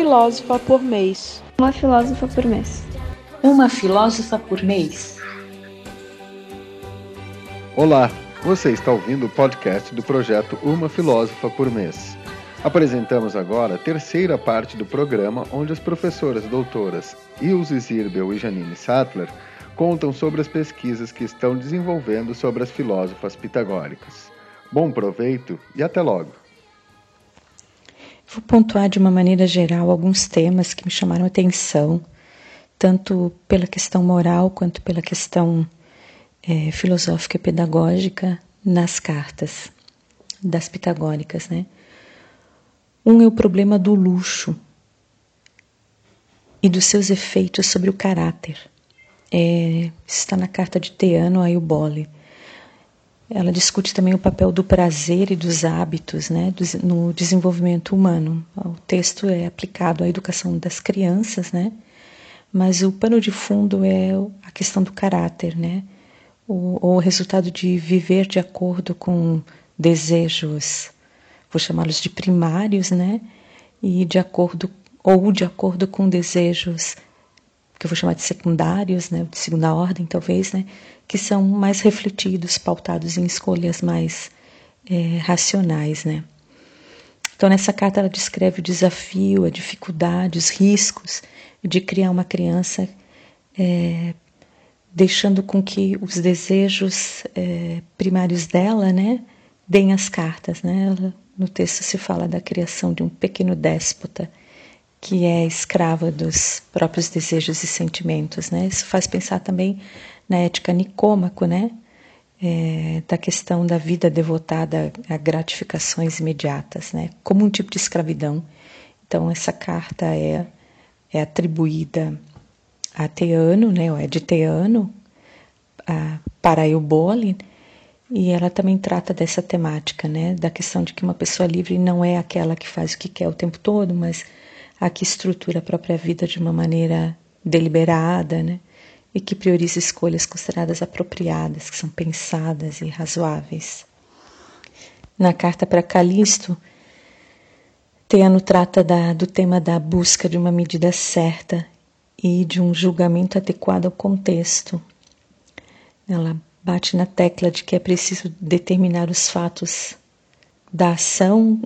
filósofa por mês. Uma filósofa por mês. Uma filósofa por mês. Olá, você está ouvindo o podcast do projeto Uma Filósofa por Mês. Apresentamos agora a terceira parte do programa, onde as professoras doutoras Ilse Zirbel e Janine Sattler contam sobre as pesquisas que estão desenvolvendo sobre as filósofas pitagóricas. Bom proveito e até logo! Vou pontuar de uma maneira geral alguns temas que me chamaram atenção, tanto pela questão moral quanto pela questão eh, filosófica e pedagógica nas cartas das pitagóricas, né? Um é o problema do luxo e dos seus efeitos sobre o caráter. É, está na carta de Teano a Eubole. Ela discute também o papel do prazer e dos hábitos né, no desenvolvimento humano. O texto é aplicado à educação das crianças, né, mas o pano de fundo é a questão do caráter, né, o, o resultado de viver de acordo com desejos, vou chamá-los de primários, né, e de acordo ou de acordo com desejos que eu vou chamar de secundários, né, de segunda ordem talvez, né, que são mais refletidos, pautados em escolhas mais eh, racionais, né. Então nessa carta ela descreve o desafio, a dificuldade, os riscos de criar uma criança, eh, deixando com que os desejos eh, primários dela, né, deem as cartas, né. Ela, no texto se fala da criação de um pequeno déspota que é escrava dos próprios desejos e sentimentos, né? Isso faz pensar também na ética nicômaco, né? É, da questão da vida devotada a gratificações imediatas, né? Como um tipo de escravidão. Então essa carta é é atribuída a Teano, né? Ou é de Teano a, para Eubole e ela também trata dessa temática, né? Da questão de que uma pessoa livre não é aquela que faz o que quer o tempo todo, mas a que estrutura a própria vida de uma maneira deliberada, né? E que prioriza escolhas consideradas apropriadas, que são pensadas e razoáveis. Na carta para Calisto, Teano trata da, do tema da busca de uma medida certa e de um julgamento adequado ao contexto. Ela bate na tecla de que é preciso determinar os fatos da ação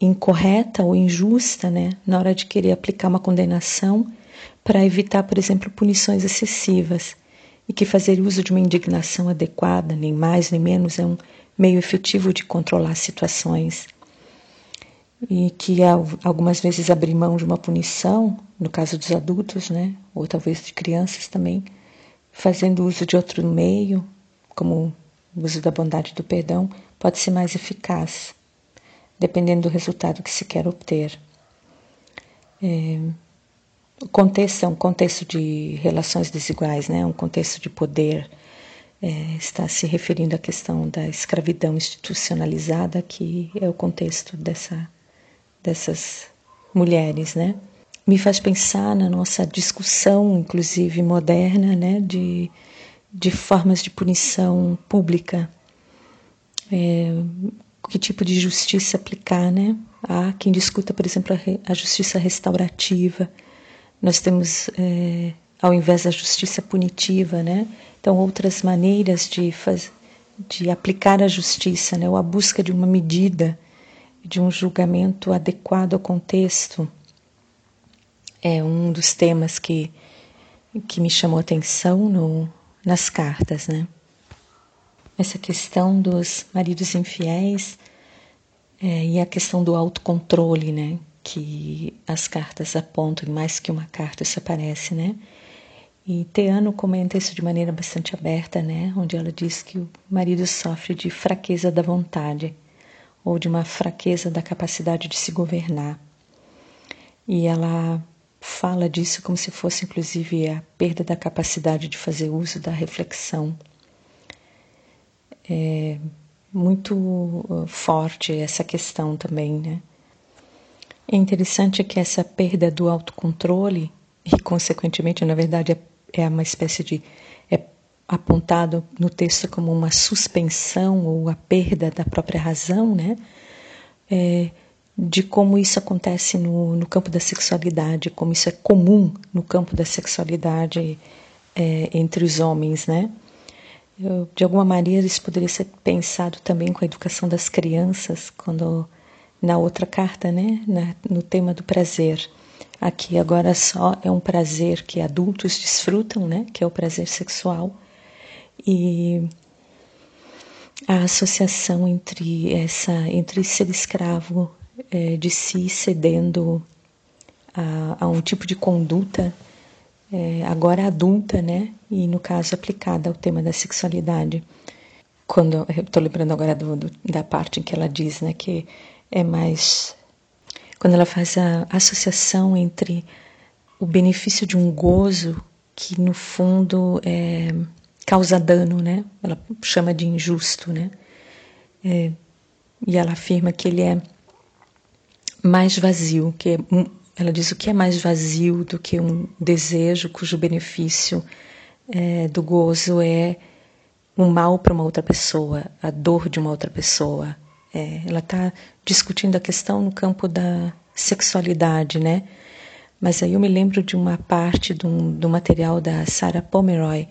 incorreta ou injusta, né, na hora de querer aplicar uma condenação para evitar, por exemplo, punições excessivas. E que fazer uso de uma indignação adequada, nem mais nem menos, é um meio efetivo de controlar situações. E que algumas vezes abrir mão de uma punição, no caso dos adultos, né, ou talvez de crianças também, fazendo uso de outro meio, como o uso da bondade do perdão, pode ser mais eficaz dependendo do resultado que se quer obter. É, o contexto é um contexto de relações desiguais, né? um contexto de poder. É, está se referindo à questão da escravidão institucionalizada, que é o contexto dessa, dessas mulheres. Né? Me faz pensar na nossa discussão, inclusive moderna, né? de, de formas de punição pública. É, que tipo de justiça aplicar, né? Há quem discuta, por exemplo, a, justiça restaurativa. Nós temos, é, ao invés da justiça punitiva, né? Então, outras maneiras de, faz, de aplicar a justiça, né? Ou a busca de uma medida, de um julgamento adequado ao contexto. É um dos temas que, que me chamou a atenção no, nas cartas, né? Essa questão dos maridos infiéis é, e a questão do autocontrole, né? Que as cartas apontam, e mais que uma carta isso aparece, né? E Teano comenta isso de maneira bastante aberta, né? Onde ela diz que o marido sofre de fraqueza da vontade ou de uma fraqueza da capacidade de se governar. E ela fala disso como se fosse, inclusive, a perda da capacidade de fazer uso da reflexão. É muito uh, forte essa questão também, né? É interessante que essa perda do autocontrole, e consequentemente, na verdade, é, é uma espécie de. é apontado no texto como uma suspensão ou a perda da própria razão, né? É, de como isso acontece no, no campo da sexualidade, como isso é comum no campo da sexualidade é, entre os homens, né? De alguma maneira isso poderia ser pensado também com a educação das crianças, quando na outra carta, né, na, no tema do prazer. Aqui agora só é um prazer que adultos desfrutam, né, que é o prazer sexual. E a associação entre essa entre ser escravo é, de si cedendo a, a, um tipo de conduta é, agora adulta, né? E no caso aplicada ao tema da sexualidade. Quando eu estou lembrando agora do, do, da parte em que ela diz, né, que é mais quando ela faz a associação entre o benefício de um gozo que no fundo é, causa dano, né? Ela chama de injusto, né? É, e ela afirma que ele é mais vazio, que é, ela diz o que é mais vazio do que um desejo cujo benefício é, do gozo é um mal para uma outra pessoa, a dor de uma outra pessoa. É, ela está discutindo a questão no campo da sexualidade, né? Mas aí eu me lembro de uma parte do, do material da Sarah Pomeroy,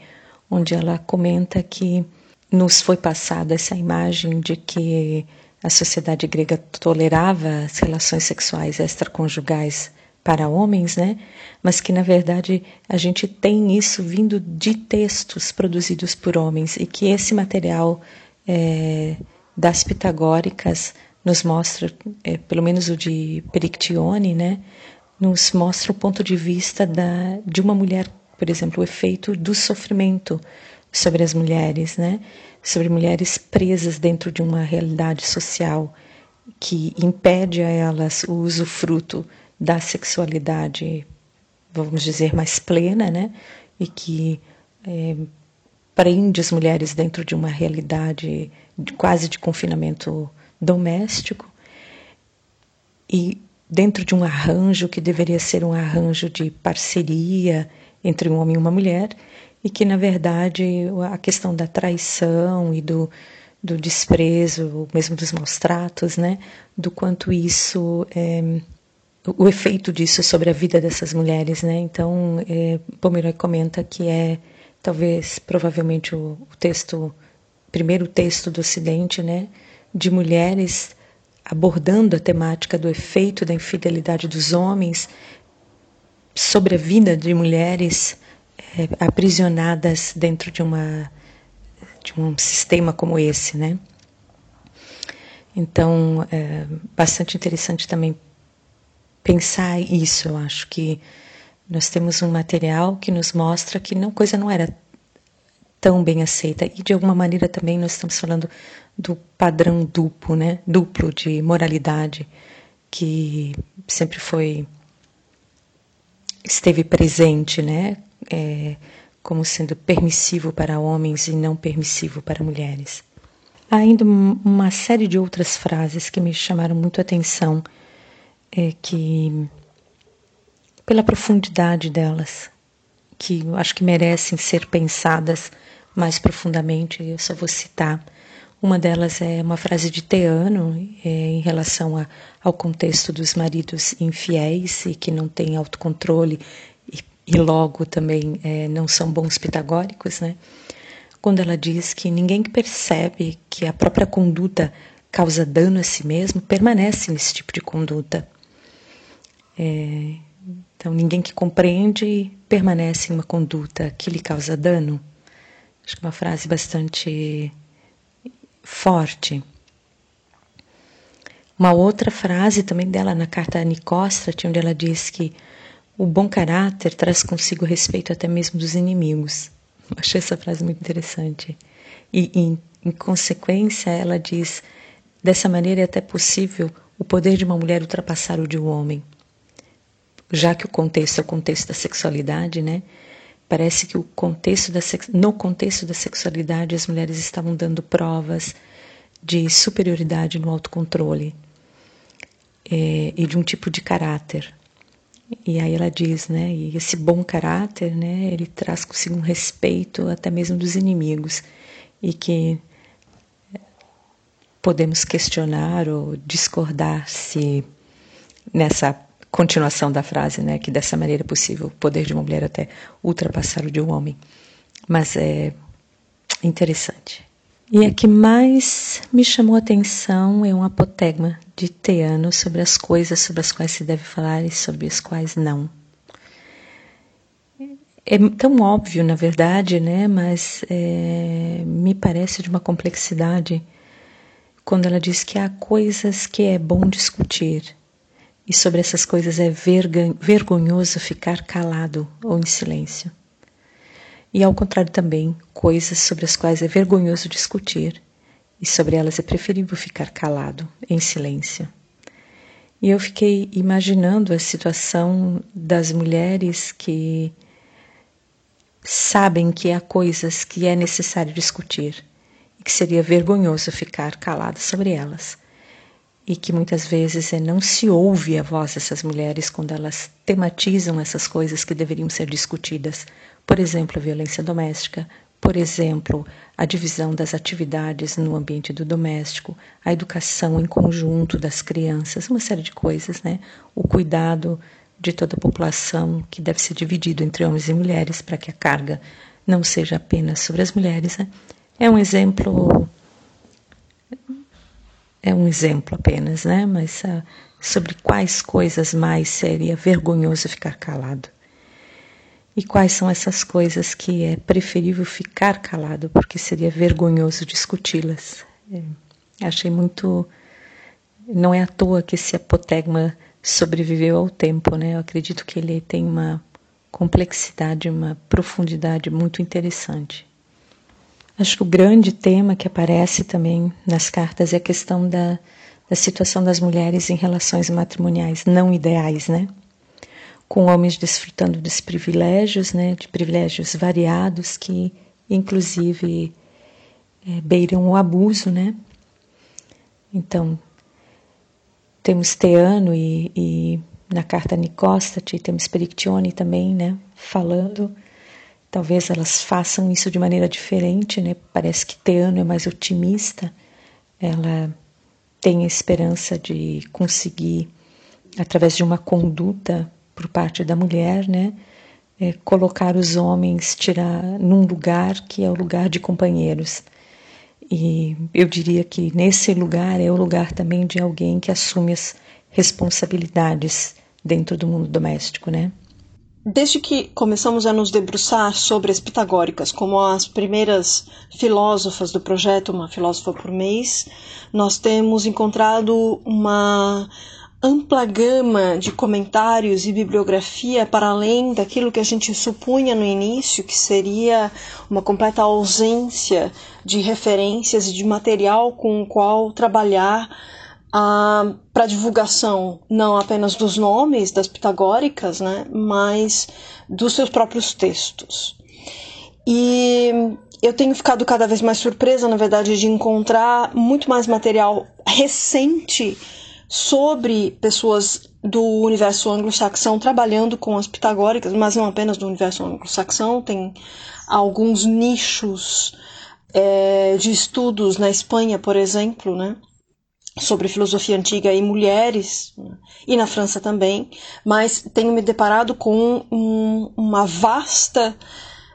onde ela comenta que nos foi passada essa imagem de que a sociedade grega tolerava as relações sexuais extraconjugais para homens, né? Mas que na verdade a gente tem isso vindo de textos produzidos por homens e que esse material é, das pitagóricas nos mostra, é, pelo menos o de Perictione, né? Nos mostra o ponto de vista da, de uma mulher, por exemplo, o efeito do sofrimento sobre as mulheres, né? sobre mulheres presas dentro de uma realidade social que impede a elas o usufruto da sexualidade, vamos dizer, mais plena, né? E que é, prende as mulheres dentro de uma realidade de, quase de confinamento doméstico e dentro de um arranjo que deveria ser um arranjo de parceria entre um homem e uma mulher e que, na verdade, a questão da traição e do, do desprezo, mesmo dos maus tratos, né, do quanto isso, é, o efeito disso sobre a vida dessas mulheres, né, então é, Pomeroy comenta que é, talvez, provavelmente o, o texto, primeiro texto do Ocidente, né, de mulheres abordando a temática do efeito da infidelidade dos homens sobre a vida de mulheres é, aprisionadas dentro de uma de um sistema como esse, né? Então, é bastante interessante também pensar isso. Eu acho que nós temos um material que nos mostra que não coisa não era tão bem aceita e de alguma maneira também nós estamos falando do padrão duplo, né? Duplo de moralidade que sempre foi esteve presente, né? É, como sendo permissivo para homens e não permissivo para mulheres. Há ainda uma série de outras frases que me chamaram muito a atenção, é, que pela profundidade delas, que acho que merecem ser pensadas mais profundamente, eu só vou citar. Uma delas é uma frase de Teano é, em relação a, ao contexto dos maridos infiéis e que não têm autocontrole e logo também é, não são bons pitagóricos, né? Quando ela diz que ninguém que percebe que a própria conduta causa dano a si mesmo permanece nesse tipo de conduta. É, então, ninguém que compreende permanece em uma conduta que lhe causa dano. Acho que é uma frase bastante forte. Uma outra frase também dela na carta a Nicóstrate, onde ela diz que o bom caráter traz consigo respeito até mesmo dos inimigos. Achei essa frase muito interessante. E, em, em consequência, ela diz: dessa maneira é até possível o poder de uma mulher ultrapassar o de um homem. Já que o contexto é o contexto da sexualidade, né? Parece que o contexto da no contexto da sexualidade as mulheres estavam dando provas de superioridade no autocontrole é, e de um tipo de caráter. E aí ela diz, né, e esse bom caráter, né, ele traz consigo um respeito até mesmo dos inimigos e que podemos questionar ou discordar se nessa continuação da frase, né, que dessa maneira é possível o poder de uma mulher até ultrapassar o de um homem. Mas é interessante. E a que mais me chamou a atenção é um apotegma de Teano sobre as coisas sobre as quais se deve falar e sobre as quais não. É tão óbvio, na verdade, né? Mas é, me parece de uma complexidade quando ela diz que há coisas que é bom discutir e sobre essas coisas é vergonhoso ficar calado ou em silêncio. E ao contrário também, coisas sobre as quais é vergonhoso discutir e sobre elas é preferível ficar calado, em silêncio. E eu fiquei imaginando a situação das mulheres que sabem que há coisas que é necessário discutir e que seria vergonhoso ficar calada sobre elas e que muitas vezes é, não se ouve a voz dessas mulheres quando elas tematizam essas coisas que deveriam ser discutidas. Por exemplo, a violência doméstica, por exemplo, a divisão das atividades no ambiente do doméstico, a educação em conjunto das crianças, uma série de coisas, né? O cuidado de toda a população que deve ser dividido entre homens e mulheres para que a carga não seja apenas sobre as mulheres. Né? É um exemplo é um exemplo apenas, né? Mas uh, sobre quais coisas mais seria vergonhoso ficar calado? E quais são essas coisas que é preferível ficar calado, porque seria vergonhoso discuti-las? É, achei muito. Não é à toa que esse apotegma sobreviveu ao tempo, né? Eu acredito que ele tem uma complexidade, uma profundidade muito interessante. Acho que o grande tema que aparece também nas cartas é a questão da, da situação das mulheres em relações matrimoniais não ideais, né? Com homens desfrutando dos privilégios, né? De privilégios variados que, inclusive, é, beiram o abuso, né? Então, temos Teano e, e na carta Nicostate temos Perictione também, né? Falando Talvez elas façam isso de maneira diferente, né? Parece que Teano é mais otimista, ela tem a esperança de conseguir, através de uma conduta por parte da mulher, né? É, colocar os homens, tirar num lugar que é o lugar de companheiros. E eu diria que nesse lugar é o lugar também de alguém que assume as responsabilidades dentro do mundo doméstico, né? Desde que começamos a nos debruçar sobre as pitagóricas como as primeiras filósofas do projeto Uma Filósofa por Mês, nós temos encontrado uma ampla gama de comentários e bibliografia para além daquilo que a gente supunha no início, que seria uma completa ausência de referências e de material com o qual trabalhar ah, para divulgação não apenas dos nomes das pitagóricas, né, mas dos seus próprios textos. E eu tenho ficado cada vez mais surpresa, na verdade, de encontrar muito mais material recente sobre pessoas do universo anglo-saxão trabalhando com as pitagóricas, mas não apenas do universo anglo-saxão, tem alguns nichos é, de estudos na Espanha, por exemplo, né? sobre filosofia antiga e mulheres, e na França também, mas tenho me deparado com um, uma vasta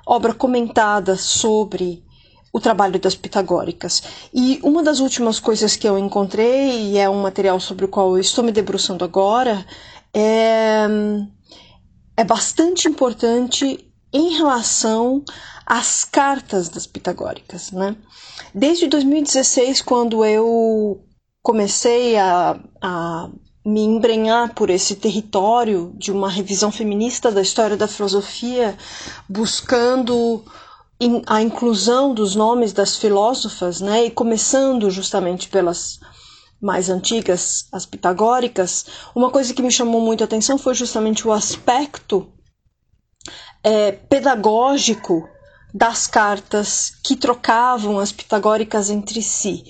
obra comentada sobre o trabalho das pitagóricas. E uma das últimas coisas que eu encontrei, e é um material sobre o qual eu estou me debruçando agora, é, é bastante importante em relação às cartas das pitagóricas. Né? Desde 2016, quando eu comecei a, a me embrenhar por esse território de uma revisão feminista da história da filosofia, buscando a inclusão dos nomes das filósofas, né, e começando justamente pelas mais antigas, as pitagóricas, uma coisa que me chamou muito a atenção foi justamente o aspecto é, pedagógico das cartas que trocavam as pitagóricas entre si.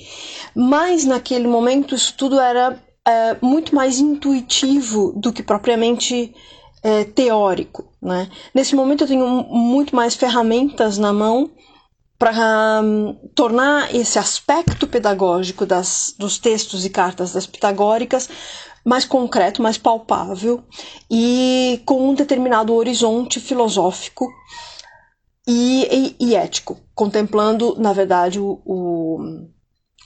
Mas naquele momento isso tudo era é, muito mais intuitivo do que propriamente é, teórico. Né? Nesse momento eu tenho muito mais ferramentas na mão para um, tornar esse aspecto pedagógico das, dos textos e cartas das pitagóricas mais concreto, mais palpável e com um determinado horizonte filosófico e, e, e ético, contemplando, na verdade, o, o,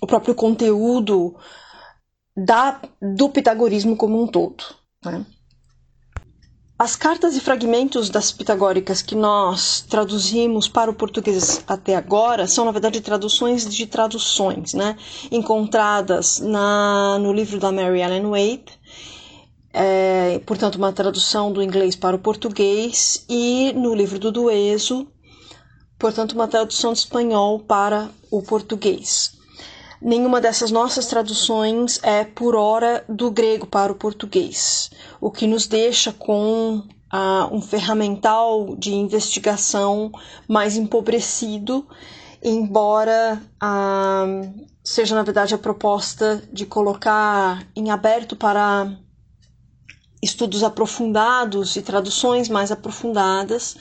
o, próprio conteúdo da, do pitagorismo como um todo. Né? As cartas e fragmentos das pitagóricas que nós traduzimos para o português até agora são, na verdade, traduções de traduções, né? encontradas na, no livro da Mary Ellen Waite, é, portanto, uma tradução do inglês para o português, e no livro do Dueso, portanto, uma tradução de espanhol para o português. Nenhuma dessas nossas traduções é por hora do grego para o português, o que nos deixa com uh, um ferramental de investigação mais empobrecido, embora uh, seja, na verdade, a proposta de colocar em aberto para estudos aprofundados e traduções mais aprofundadas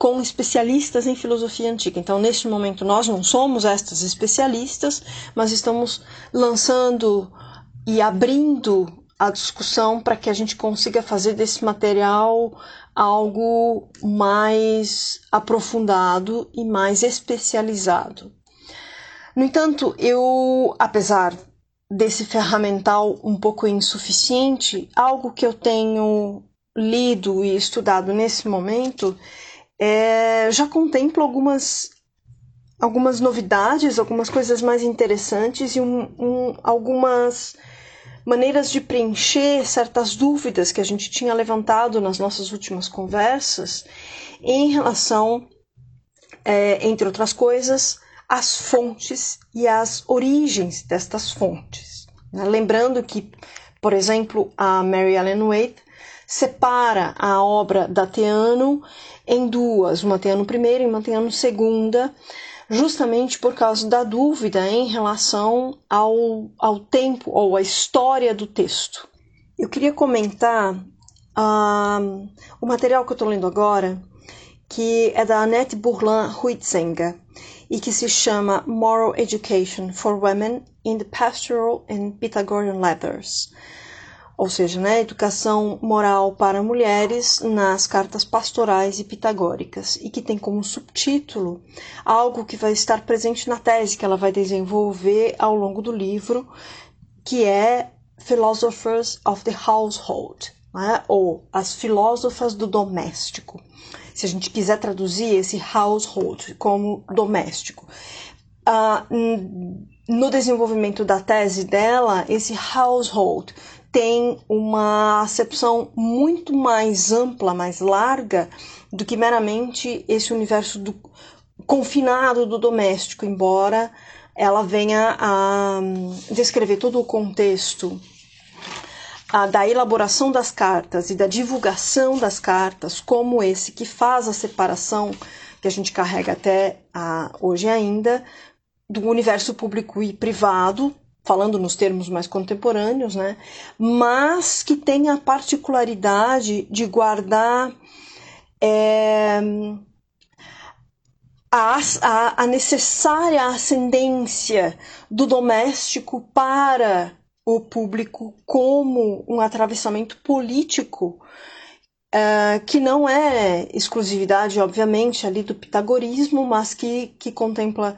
com especialistas em filosofia antiga. Então, neste momento, nós não somos estas especialistas, mas estamos lançando e abrindo a discussão para que a gente consiga fazer desse material algo mais aprofundado e mais especializado. No entanto, eu, apesar desse ferramental um pouco insuficiente, algo que eu tenho lido e estudado nesse momento é, já contempla algumas, algumas novidades, algumas coisas mais interessantes e um, um, algumas maneiras de preencher certas dúvidas que a gente tinha levantado nas nossas últimas conversas em relação, é, entre outras coisas, às fontes e às origens destas fontes. Né? Lembrando que, por exemplo, a Mary Ellen Waite separa a obra da Teano em duas, uma Teano primeira e uma Teano segunda, justamente por causa da dúvida em relação ao, ao tempo ou à história do texto. Eu queria comentar uh, o material que eu estou lendo agora, que é da Annette Bourlan Huitzenga e que se chama Moral Education for Women in the Pastoral and Pythagorean Letters ou seja, né, educação moral para mulheres nas cartas pastorais e pitagóricas, e que tem como subtítulo algo que vai estar presente na tese que ela vai desenvolver ao longo do livro, que é Philosophers of the Household, né, ou as filósofas do doméstico. Se a gente quiser traduzir esse household como doméstico. Uh, no desenvolvimento da tese dela, esse household tem uma acepção muito mais ampla, mais larga do que meramente esse universo do, confinado do doméstico, embora ela venha a descrever todo o contexto da elaboração das cartas e da divulgação das cartas, como esse que faz a separação que a gente carrega até a, hoje ainda do universo público e privado, falando nos termos mais contemporâneos, né? mas que tem a particularidade de guardar é, a, a, a necessária ascendência do doméstico para o público como um atravessamento político Uh, que não é exclusividade, obviamente, ali do pitagorismo, mas que, que contempla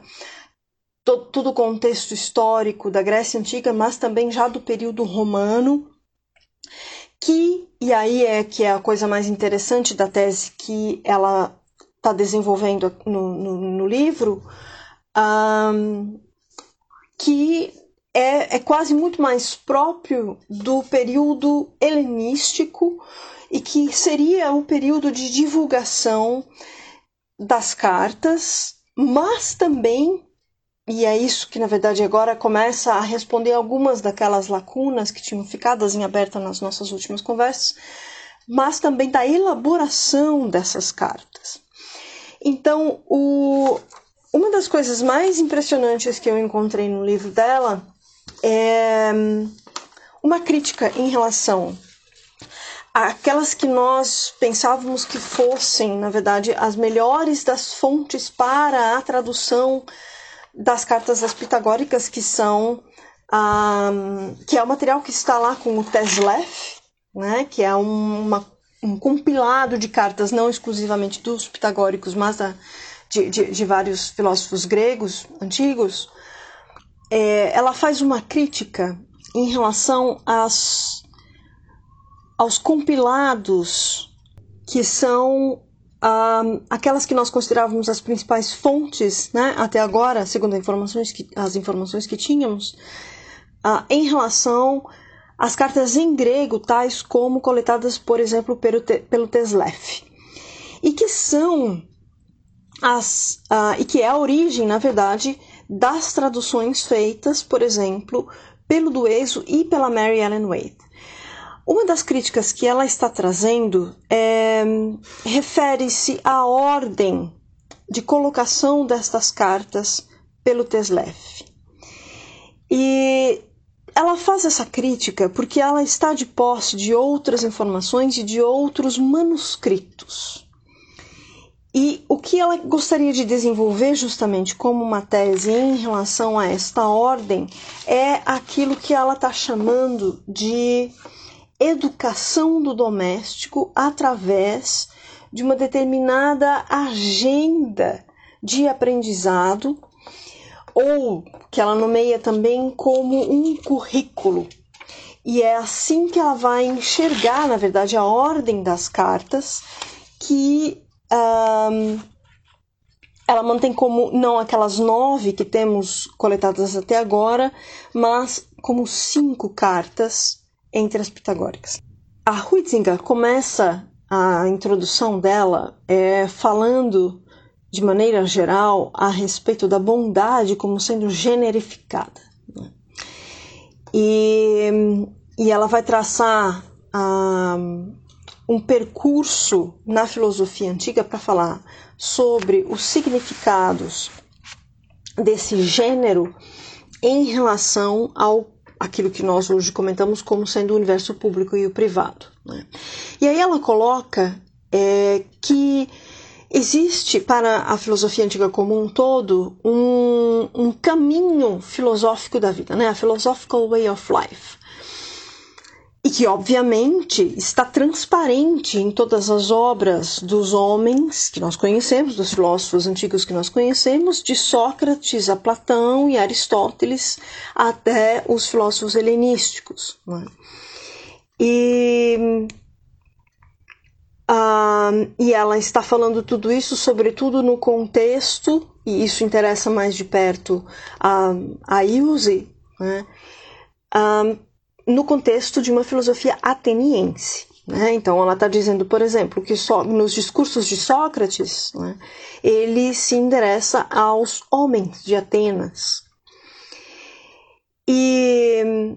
todo, o contexto histórico da Grécia Antiga, mas também já do período romano, que, e aí é que é a coisa mais interessante da tese que ela está desenvolvendo no, no, no livro, um, que é, é quase muito mais próprio do período helenístico e que seria o período de divulgação das cartas, mas também, e é isso que na verdade agora começa a responder algumas daquelas lacunas que tinham ficado em aberto nas nossas últimas conversas, mas também da elaboração dessas cartas. Então, o, uma das coisas mais impressionantes que eu encontrei no livro dela é uma crítica em relação àquelas que nós pensávamos que fossem, na verdade, as melhores das fontes para a tradução das cartas das pitagóricas, que são um, que é o material que está lá com o Teslev, né, que é uma, um compilado de cartas não exclusivamente dos pitagóricos, mas da, de, de, de, vários filósofos gregos antigos, é, ela faz uma crítica em relação às, aos compilados que são ah, aquelas que nós considerávamos as principais fontes, né, até agora, segundo as informações que, as informações que tínhamos, ah, em relação às cartas em grego, tais como coletadas, por exemplo, pelo, pelo Teslev, e que são as, uh, e que é a origem, na verdade, das traduções feitas, por exemplo, pelo Dueso e pela Mary Ellen Wade. Uma das críticas que ela está trazendo é, refere-se à ordem de colocação destas cartas pelo Teslev. E ela faz essa crítica porque ela está de posse de outras informações e de outros manuscritos. E o que ela gostaria de desenvolver justamente como uma tese em relação a esta ordem é aquilo que ela está chamando de educação do doméstico através de uma determinada agenda de aprendizado, ou que ela nomeia também como um currículo. E é assim que ela vai enxergar, na verdade, a ordem das cartas que um, ela mantém como não aquelas nove que temos coletadas até agora, mas como cinco cartas entre as pitagóricas. A Huitzinger começa a introdução dela é, falando de maneira geral a respeito da bondade como sendo generificada. Né? E, e ela vai traçar um percurso na filosofia antiga para falar sobre os significados desse gênero em relação ao aquilo que nós hoje comentamos como sendo o universo público e o privado. Né? E aí ela coloca é, que existe para a filosofia antiga como um todo um, um caminho filosófico da vida, né? a philosophical way of life e que, obviamente, está transparente em todas as obras dos homens que nós conhecemos, dos filósofos antigos que nós conhecemos, de Sócrates a Platão e Aristóteles até os filósofos helenísticos. É? E, uh, e ela está falando tudo isso, sobretudo no contexto, e isso interessa mais de perto a, a Ilse, né? Uh, no contexto de uma filosofia ateniense. Né? Então, ela está dizendo, por exemplo, que só, nos discursos de Sócrates, né, ele se endereça aos homens de Atenas. E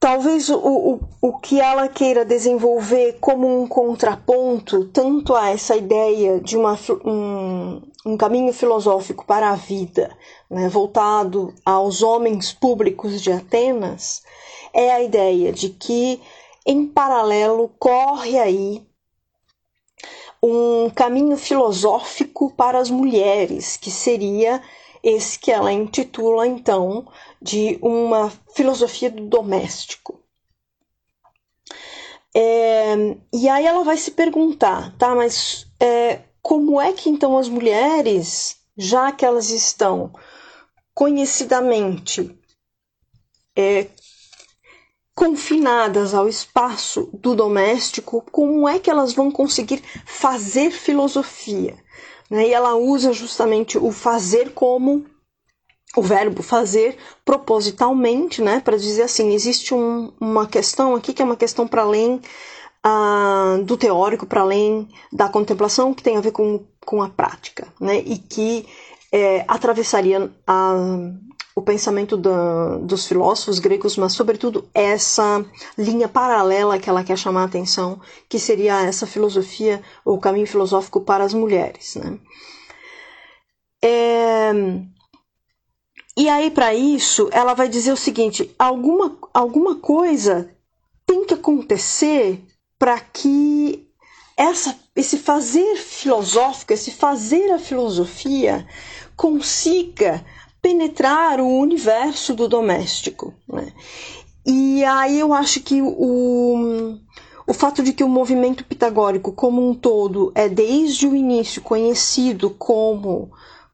talvez o, o, o que ela queira desenvolver como um contraponto tanto a essa ideia de uma, um, um caminho filosófico para a vida, né, voltado aos homens públicos de Atenas, é a ideia de que, em paralelo, corre aí um caminho filosófico para as mulheres, que seria esse que ela intitula então de uma filosofia do doméstico. É, e aí ela vai se perguntar, tá? Mas é, como é que então as mulheres, já que elas estão conhecidamente é, confinadas ao espaço do doméstico, como é que elas vão conseguir fazer filosofia? Né? E ela usa justamente o fazer como o verbo fazer propositalmente, né, para dizer assim, existe um, uma questão aqui que é uma questão para além ah, do teórico, para além da contemplação, que tem a ver com, com a prática, né, e que é, atravessaria a, o pensamento da, dos filósofos gregos, mas sobretudo essa linha paralela que ela quer chamar a atenção, que seria essa filosofia, ou caminho filosófico para as mulheres, né. É, e aí, para isso, ela vai dizer o seguinte: alguma, alguma coisa tem que acontecer para que essa, esse fazer filosófico, esse fazer a filosofia, consiga penetrar o universo do doméstico. Né? E aí eu acho que o, o fato de que o movimento pitagórico como um todo é desde o início conhecido como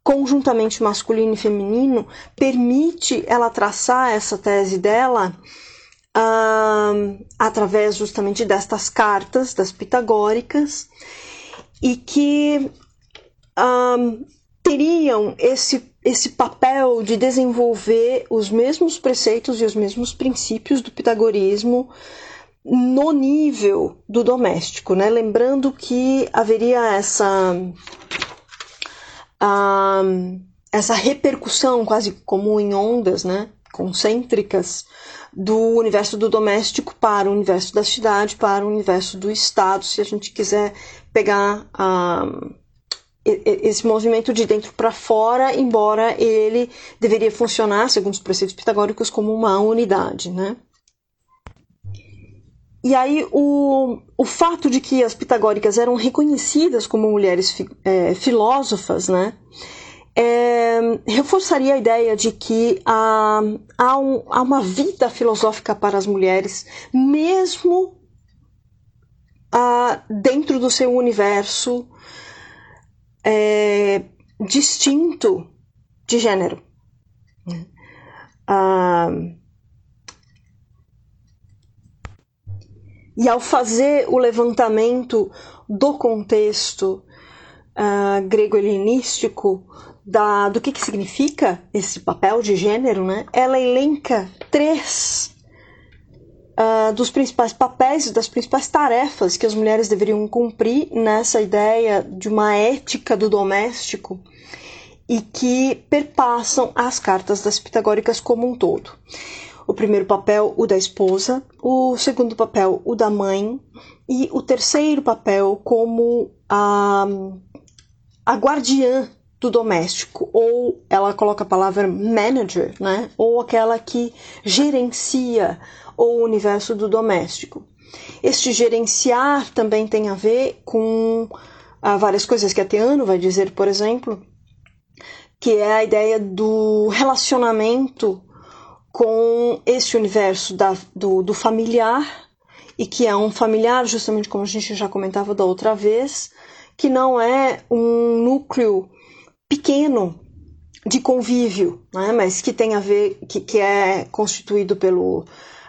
conjuntamente masculino e feminino, permite ela traçar essa tese dela uh, através justamente destas cartas, das pitagóricas, e que uh, teriam esse, esse papel de desenvolver os mesmos preceitos e os mesmos princípios do pitagorismo no nível do doméstico, né? Lembrando que haveria essa essa repercussão quase como em ondas, né, concêntricas do universo do doméstico para o universo da cidade, para o universo do Estado, se a gente quiser pegar esse movimento de dentro para fora, embora ele deveria funcionar, segundo os preceitos pitagóricos, como uma unidade, né? E aí o, o fato de que as pitagóricas eram reconhecidas como mulheres fi, é, filósofas, né, é, reforçaria a ideia de que há, há, um, há, uma vida filosófica para as mulheres, mesmo ah, dentro do seu universo é, distinto de gênero. Ah, E ao fazer o levantamento do contexto uh, grego-helenístico, do que, que significa esse papel de gênero, né, ela elenca três uh, dos principais papéis, das principais tarefas que as mulheres deveriam cumprir nessa ideia de uma ética do doméstico e que perpassam as cartas das pitagóricas como um todo o primeiro papel, o da esposa, o segundo papel, o da mãe, e o terceiro papel como a, a guardiã do doméstico, ou ela coloca a palavra manager, né? ou aquela que gerencia o universo do doméstico. Este gerenciar também tem a ver com ah, várias coisas que a Teano vai dizer, por exemplo, que é a ideia do relacionamento com esse universo da, do, do familiar, e que é um familiar, justamente como a gente já comentava da outra vez, que não é um núcleo pequeno de convívio, né, mas que tem a ver, que, que é constituído pelo,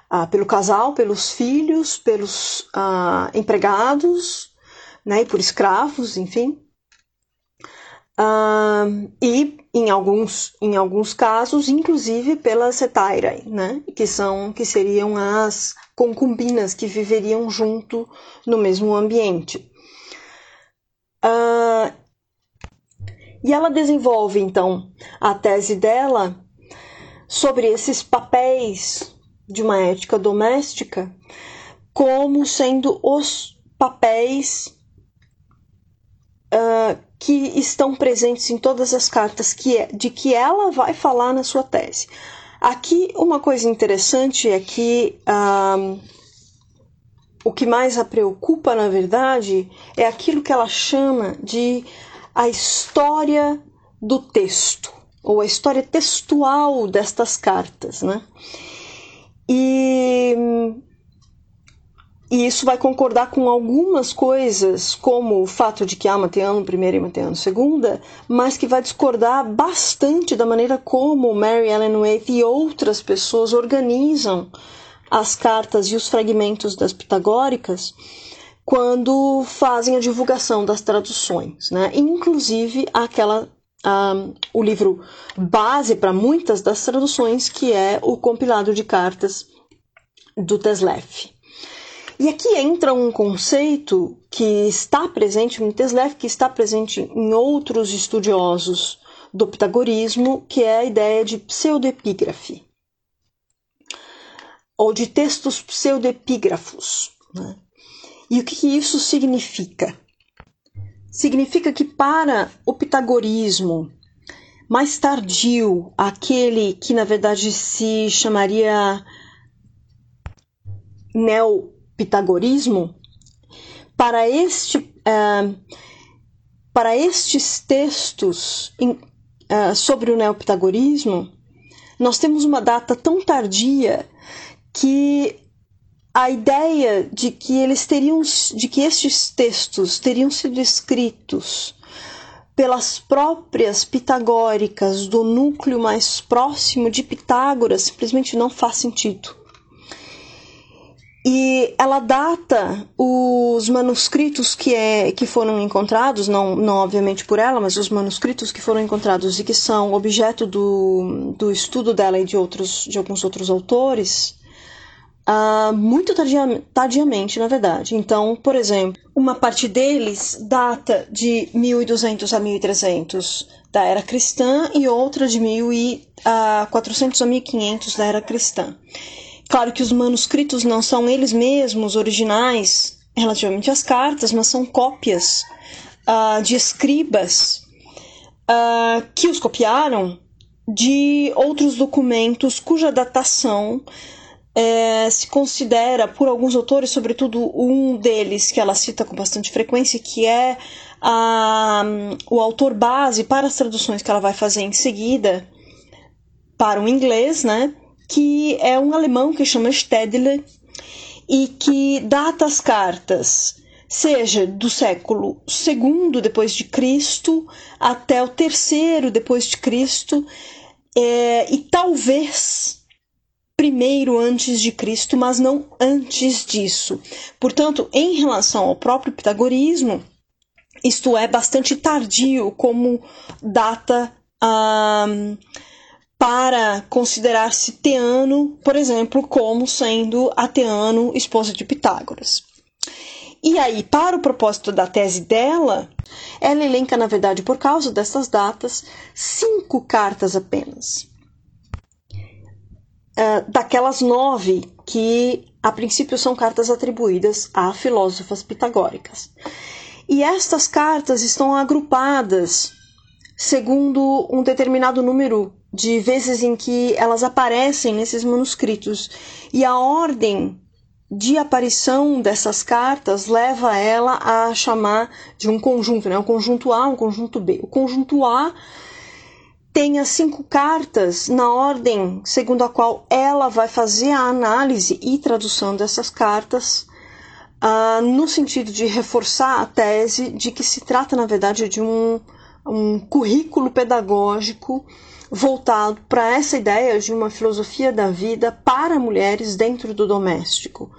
ah, pelo casal, pelos filhos, pelos ah, empregados, né, e por escravos, enfim. Ah, e em alguns, em alguns casos, inclusive pela setaira, né? que são que seriam as concubinas que viveriam junto no mesmo ambiente. Uh, e ela desenvolve então a tese dela sobre esses papéis de uma ética doméstica como sendo os papéis uh, que estão presentes em todas as cartas que é, de que ela vai falar na sua tese. Aqui, uma coisa interessante é que um, o que mais a preocupa, na verdade, é aquilo que ela chama de a história do texto, ou a história textual destas cartas, né? E e isso vai concordar com algumas coisas, como o fato de que há Mateano I e Mateano II, mas que vai discordar bastante da maneira como Mary Ellen Waite e outras pessoas organizam as cartas e os fragmentos das pitagóricas quando fazem a divulgação das traduções, né? inclusive aquela um, o livro base para muitas das traduções, que é o compilado de cartas do Tesleff. E aqui entra um conceito que está presente no Tesleff, que está presente em outros estudiosos do pitagorismo, que é a ideia de pseudoepígrafe, ou de textos pseudoepígrafos. Né? E o que isso significa? Significa que para o pitagorismo mais tardio, aquele que na verdade se chamaria neopitagorismo, para este uh, para estes textos uh, sobre o neopitagorismo, nós temos uma data tão tardia que a ideia de que eles teriam, de que estes textos teriam sido escritos pelas próprias pitagóricas do núcleo mais próximo de Pitágoras simplesmente não faz sentido. E ela data os manuscritos que, é, que foram encontrados, não, não obviamente por ela, mas os manuscritos que foram encontrados e que são objeto do, do estudo dela e de, outros, de alguns outros autores, uh, muito tardia, tardiamente, na verdade. Então, por exemplo, uma parte deles data de 1200 a 1300 da era cristã e outra de 1400 a 1500 da era cristã. Claro que os manuscritos não são eles mesmos originais relativamente às cartas, mas são cópias uh, de escribas uh, que os copiaram de outros documentos cuja datação é, se considera por alguns autores, sobretudo um deles que ela cita com bastante frequência, que é o autor base para as traduções que ela vai fazer em seguida para o inglês, né? Que é um alemão que chama Stedler e que data as cartas seja do século II depois de Cristo até o terceiro depois de Cristo é, e talvez primeiro antes de Cristo, mas não antes disso. Portanto, em relação ao próprio pitagorismo, isto é bastante tardio como data um, para considerar-se Teano, por exemplo, como sendo a Teano, esposa de Pitágoras. E aí, para o propósito da tese dela, ela elenca, na verdade, por causa dessas datas, cinco cartas apenas uh, daquelas nove que a princípio são cartas atribuídas a filósofas pitagóricas. E estas cartas estão agrupadas segundo um determinado número de vezes em que elas aparecem nesses manuscritos. E a ordem de aparição dessas cartas leva ela a chamar de um conjunto, né? um conjunto A, um conjunto B. O conjunto A tem as cinco cartas na ordem segundo a qual ela vai fazer a análise e tradução dessas cartas, uh, no sentido de reforçar a tese de que se trata, na verdade, de um, um currículo pedagógico voltado para essa ideia de uma filosofia da vida para mulheres dentro do doméstico.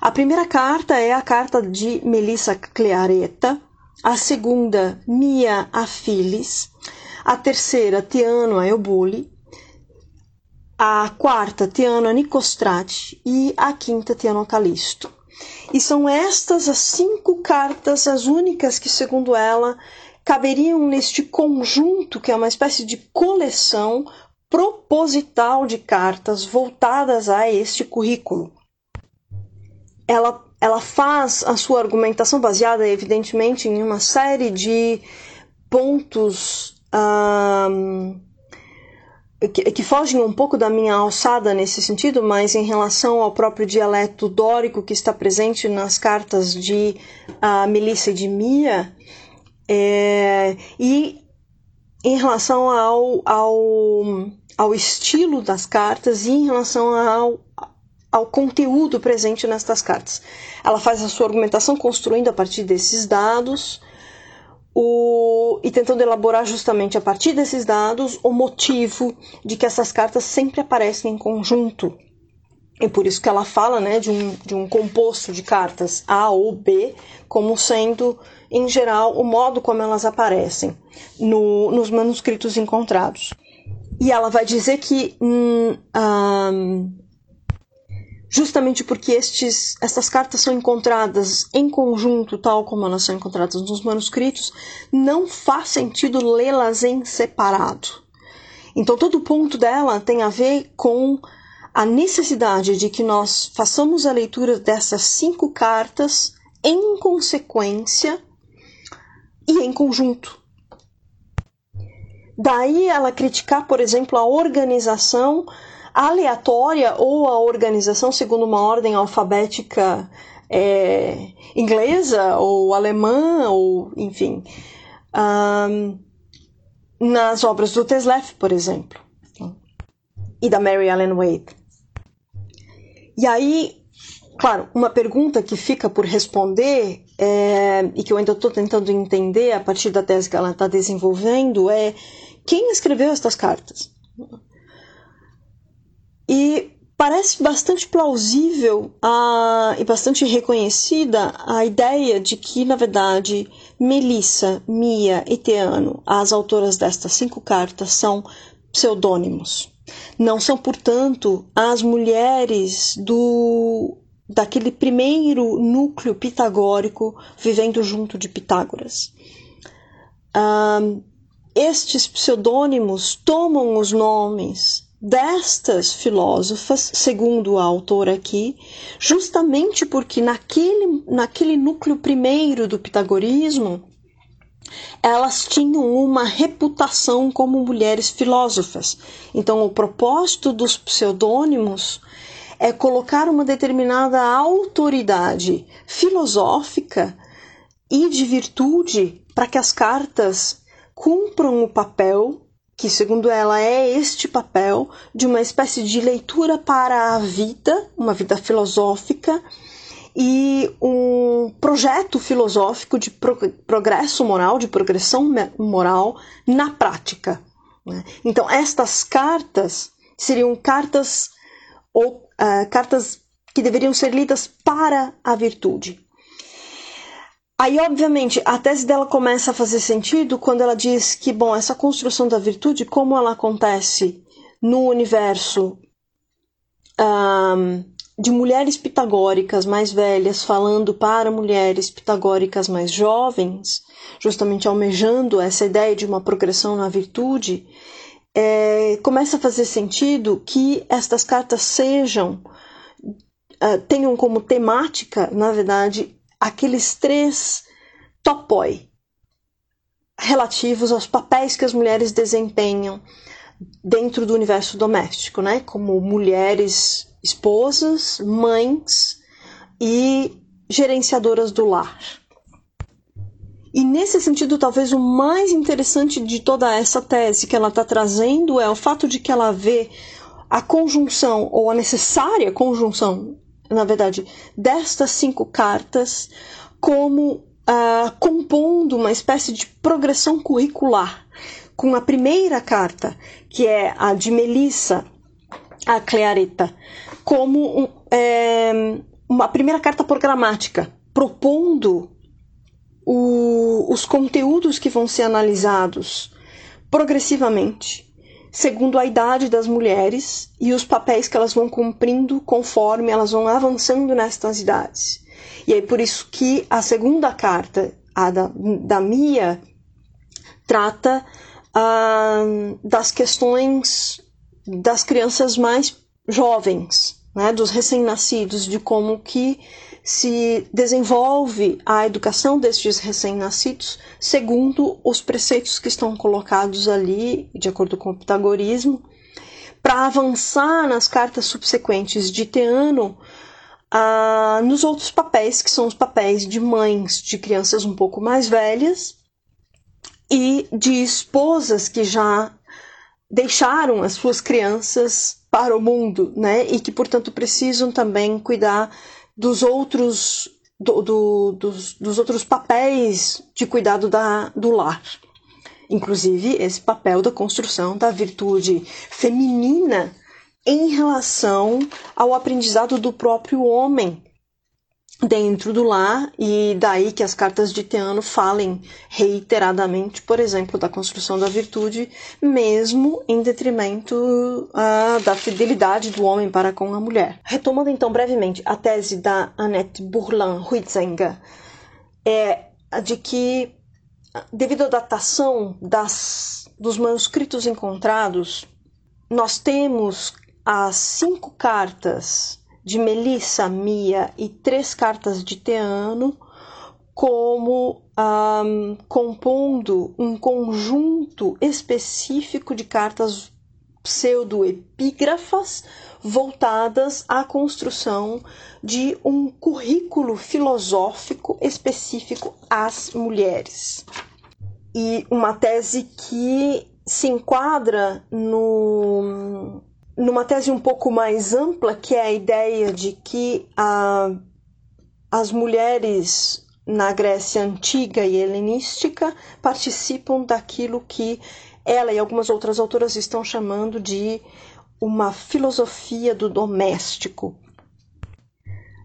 A primeira carta é a carta de Melissa Cleareta, a segunda, Mia Afilis, a terceira Teano a Eubuli, a quarta Teano a Nicostrate e a quinta Teano Calisto. E são estas as cinco cartas, as únicas que, segundo ela, caberiam neste conjunto, que é uma espécie de coleção proposital de cartas voltadas a este currículo. Ela, ela faz a sua argumentação baseada, evidentemente, em uma série de pontos um, que, que, fogem um pouco da minha alçada nesse sentido, mas em relação ao próprio dialeto dórico que está presente nas cartas de uh, Melissa e de Mia, é, e em relação ao, ao, ao estilo das cartas e em relação ao, ao conteúdo presente nestas cartas. Ela faz a sua argumentação construindo a partir desses dados o, e tentando elaborar justamente a partir desses dados o motivo de que essas cartas sempre aparecem em conjunto. É por isso que ela fala né, de, um, de um composto de cartas A ou B como sendo em geral, o modo como elas aparecem no, nos manuscritos encontrados. E ela vai dizer que hum, hum, justamente porque estes, estas cartas são encontradas em conjunto, tal como elas são encontradas nos manuscritos, não faz sentido lê-las em separado. Então, todo o ponto dela tem a ver com a necessidade de que nós façamos a leitura dessas cinco cartas em consequência e em conjunto. Daí ela criticar, por exemplo, a organização aleatória ou a organização segundo uma ordem alfabética é, inglesa ou alemã ou enfim um, nas obras do Tesleff, por exemplo, e da Mary Ellen Wade. E aí, claro, uma pergunta que fica por responder é, e que eu ainda estou tentando entender a partir da tese que ela está desenvolvendo é quem escreveu estas cartas? E parece bastante plausível a, e bastante reconhecida a ideia de que, na verdade, Melissa, Mia e Teano, as autoras destas cinco cartas, são pseudônimos. Não são, portanto, as mulheres do daquele primeiro núcleo pitagórico vivendo junto de Pitágoras. Estes pseudônimos tomam os nomes destas filósofas, segundo a autora aqui, justamente porque naquele, naquele núcleo primeiro do pitagorismo, elas tinham uma reputação como mulheres filósofas. Então, o propósito dos pseudônimos é colocar uma determinada autoridade filosófica e de virtude para que as cartas cumpram o papel que, segundo ela, é este papel de uma espécie de leitura para a vida, uma vida filosófica, e um projeto filosófico de progresso moral, de progressão moral na prática. Né? Então, estas cartas seriam cartas ou uh, cartas que deveriam ser lidas para a virtude. Aí, obviamente, a tese dela começa a fazer sentido quando ela diz que, bom, essa construção da virtude, como ela acontece no universo um, de mulheres pitagóricas mais velhas falando para mulheres pitagóricas mais jovens, justamente almejando essa ideia de uma progressão na virtude, é, começa a fazer sentido que estas cartas sejam, uh, tenham como temática, na verdade, aqueles três topoi relativos aos papéis que as mulheres desempenham dentro do universo doméstico, né? Como mulheres esposas, mães e gerenciadoras do lar. E nesse sentido, talvez o mais interessante de toda essa tese que ela está trazendo é o fato de que ela vê a conjunção, ou a necessária conjunção na verdade, destas cinco cartas como uh, compondo uma espécie de progressão curricular. Com a primeira carta, que é a de Melissa, a Cleareta, como é, uma primeira carta programática, propondo o, os conteúdos que vão ser analisados progressivamente segundo a idade das mulheres e os papéis que elas vão cumprindo conforme elas vão avançando nestas idades. E aí por isso que a segunda carta, a da, da Mia, trata ah, das questões das crianças mais jovens, né, dos recém-nascidos, de como que se desenvolve a educação destes recém-nascidos segundo os preceitos que estão colocados ali, de acordo com o pitagorismo, para avançar nas cartas subsequentes de Teano nos outros papéis, que são os papéis de mães de crianças um pouco mais velhas e de esposas que já deixaram as suas crianças para o mundo, né? E que, portanto, precisam também cuidar dos outros do, do, dos, dos, outros papéis de cuidado da, do lar. Inclusive esse papel da construção da virtude feminina em relação ao aprendizado do próprio homem dentro do lar e daí que as cartas de Teano falem reiteradamente, por exemplo, da construção da virtude, mesmo em detrimento uh, da fidelidade do homem para com a mulher. Retomando então brevemente a tese da Annette Bourlan-Huizenga, é a de que devido à datação das, dos manuscritos encontrados, nós temos as cinco cartas de Melissa, Mia e três cartas de Teano, como um, compondo um conjunto específico de cartas pseudoepígrafas voltadas à construção de um currículo filosófico específico às mulheres. E uma tese que se enquadra no numa tese um pouco mais ampla, que é a ideia de que a, as mulheres na Grécia antiga e helenística participam daquilo que ela e algumas outras autoras estão chamando de uma filosofia do doméstico.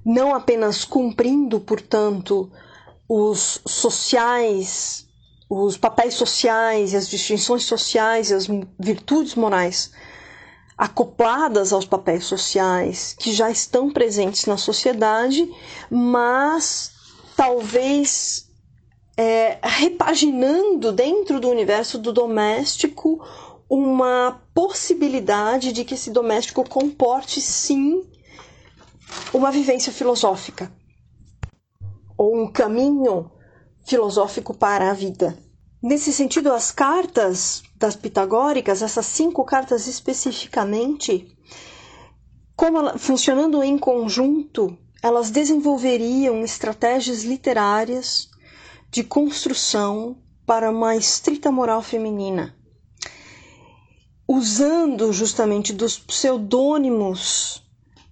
Não apenas cumprindo, portanto, os sociais, os papéis sociais, as distinções sociais e as virtudes morais acopladas aos papéis sociais que já estão presentes na sociedade, mas talvez é, repaginando dentro do universo do doméstico uma possibilidade de que esse doméstico comporte sim uma vivência filosófica ou um caminho filosófico para a vida. Nesse sentido, as cartas das pitagóricas, essas cinco cartas especificamente, como ela, funcionando em conjunto, elas desenvolveriam estratégias literárias de construção para uma estrita moral feminina, usando justamente dos pseudônimos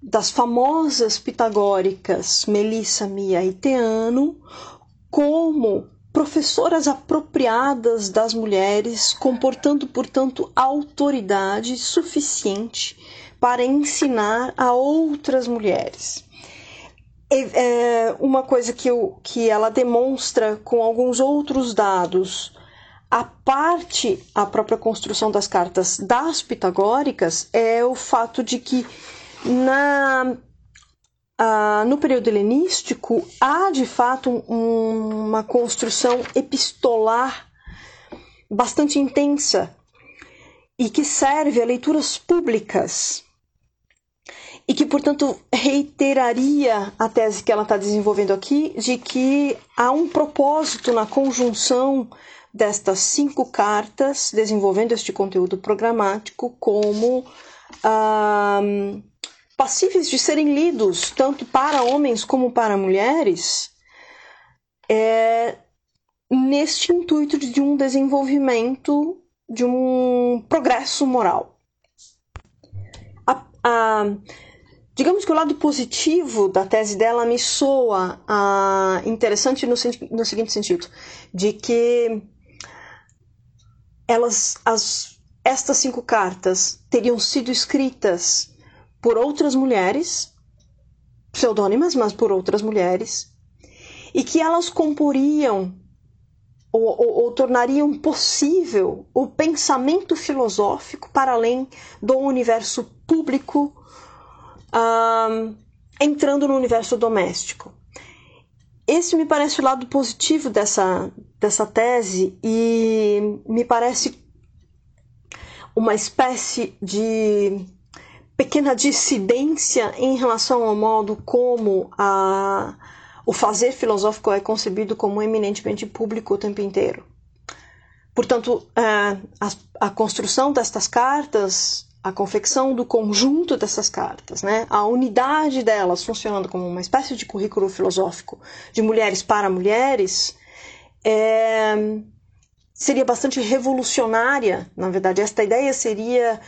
das famosas pitagóricas Melissa, Mia e Teano como professoras apropriadas das mulheres, comportando, portanto, autoridade suficiente para ensinar a outras mulheres. É uma coisa que, eu, que ela demonstra com alguns outros dados, a parte, a própria construção das cartas das pitagóricas, é o fato de que na ah, no período helenístico, há de fato um, uma construção epistolar bastante intensa e que serve a leituras públicas e que, portanto, reiteraria a tese que ela está desenvolvendo aqui de que há um propósito na conjunção destas cinco cartas, desenvolvendo este conteúdo programático como. Ah, passíveis de serem lidos tanto para homens como para mulheres, é, neste intuito de um desenvolvimento, de um progresso moral. A, a, digamos que o lado positivo da tese dela me soa a, interessante no, no seguinte sentido, de que elas, as, estas cinco cartas teriam sido escritas por outras mulheres, pseudônimas, mas por outras mulheres, e que elas comporiam ou, ou, ou, tornariam possível o pensamento filosófico para além do universo público, um, entrando no universo doméstico. Esse me parece o lado positivo dessa, dessa tese e me parece uma espécie de pequena dissidência em relação ao modo como a, o fazer filosófico é concebido como eminentemente público o tempo inteiro. Portanto, a, a, construção destas cartas, a confecção do conjunto dessas cartas, né, a unidade delas funcionando como uma espécie de currículo filosófico de mulheres para mulheres, é, seria bastante revolucionária. Na verdade, esta ideia seria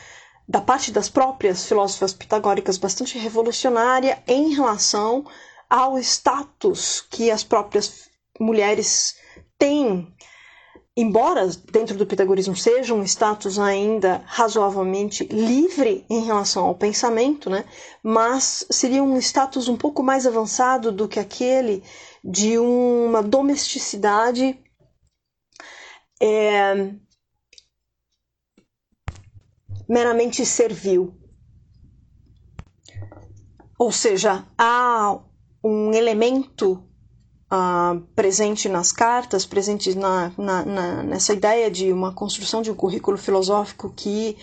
da parte das próprias filósofas pitagóricas bastante revolucionária em relação ao status que as próprias mulheres têm embora dentro do pitagorismo seja um status ainda razoavelmente livre em relação ao pensamento, né? mas seria um status um pouco mais avançado do que aquele de uma domesticidade é, meramente servil. Ou seja, há um elemento uh, presente nas cartas, presente na, na, na, nessa ideia de uma construção de um currículo filosófico que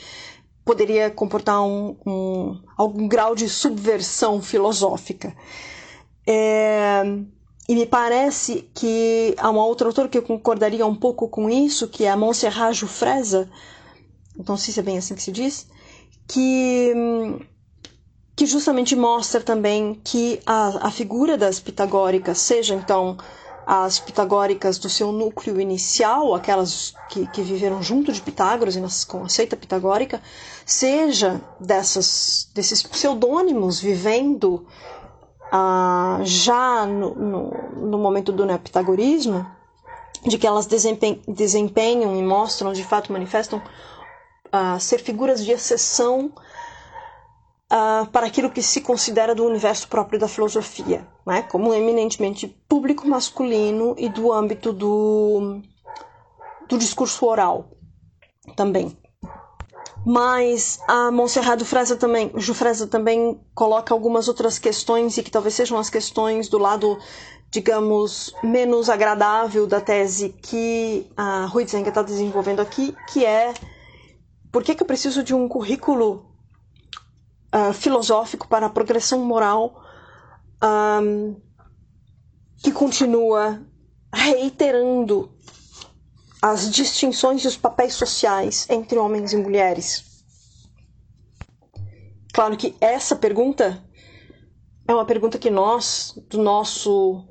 poderia comportar um, um algum grau de subversão filosófica. É, e me parece que há uma outra autora que concordaria um pouco com isso, que é Montserrat Jufresa, não sei se é bem assim que se diz, que que justamente mostra também que a, a figura das pitagóricas, seja então as pitagóricas do seu núcleo inicial, aquelas que, que viveram junto de Pitágoras e nas, com a seita pitagórica, seja dessas, desses pseudônimos vivendo ah, já no, no, no, momento do neopitagorismo, de que elas desempenham, desempenham e mostram, de fato manifestam, ser figuras de exceção uh, para aquilo que se considera do universo próprio da filosofia, né? como eminentemente público masculino e do âmbito do, do discurso oral também. Mas a Monserrat Jufresa também, Jufresa também coloca algumas outras questões e que talvez sejam as questões do lado, digamos, menos agradável da tese que a Huizenga está desenvolvendo aqui, que é por que, que eu preciso de um currículo uh, filosófico para a progressão moral um, que continua reiterando as distinções e os papéis sociais entre homens e mulheres. Claro que essa pergunta é uma pergunta que nós, do nosso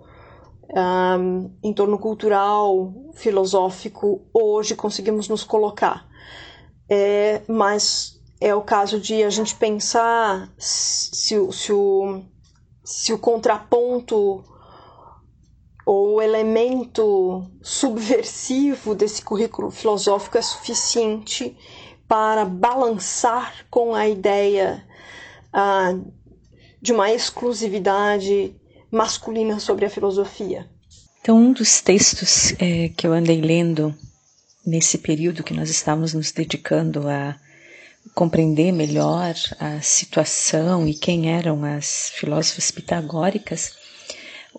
um, entorno cultural, filosófico, hoje conseguimos nos colocar. É, mas é o caso de a gente pensar se, se, o, se o contraponto ou o elemento subversivo desse currículo filosófico é suficiente para balançar com a ideia ah, de uma exclusividade masculina sobre a filosofia. Então, um dos textos é, que eu andei lendo nesse período que nós estávamos nos dedicando a compreender melhor a situação e quem eram as filósofas pitagóricas,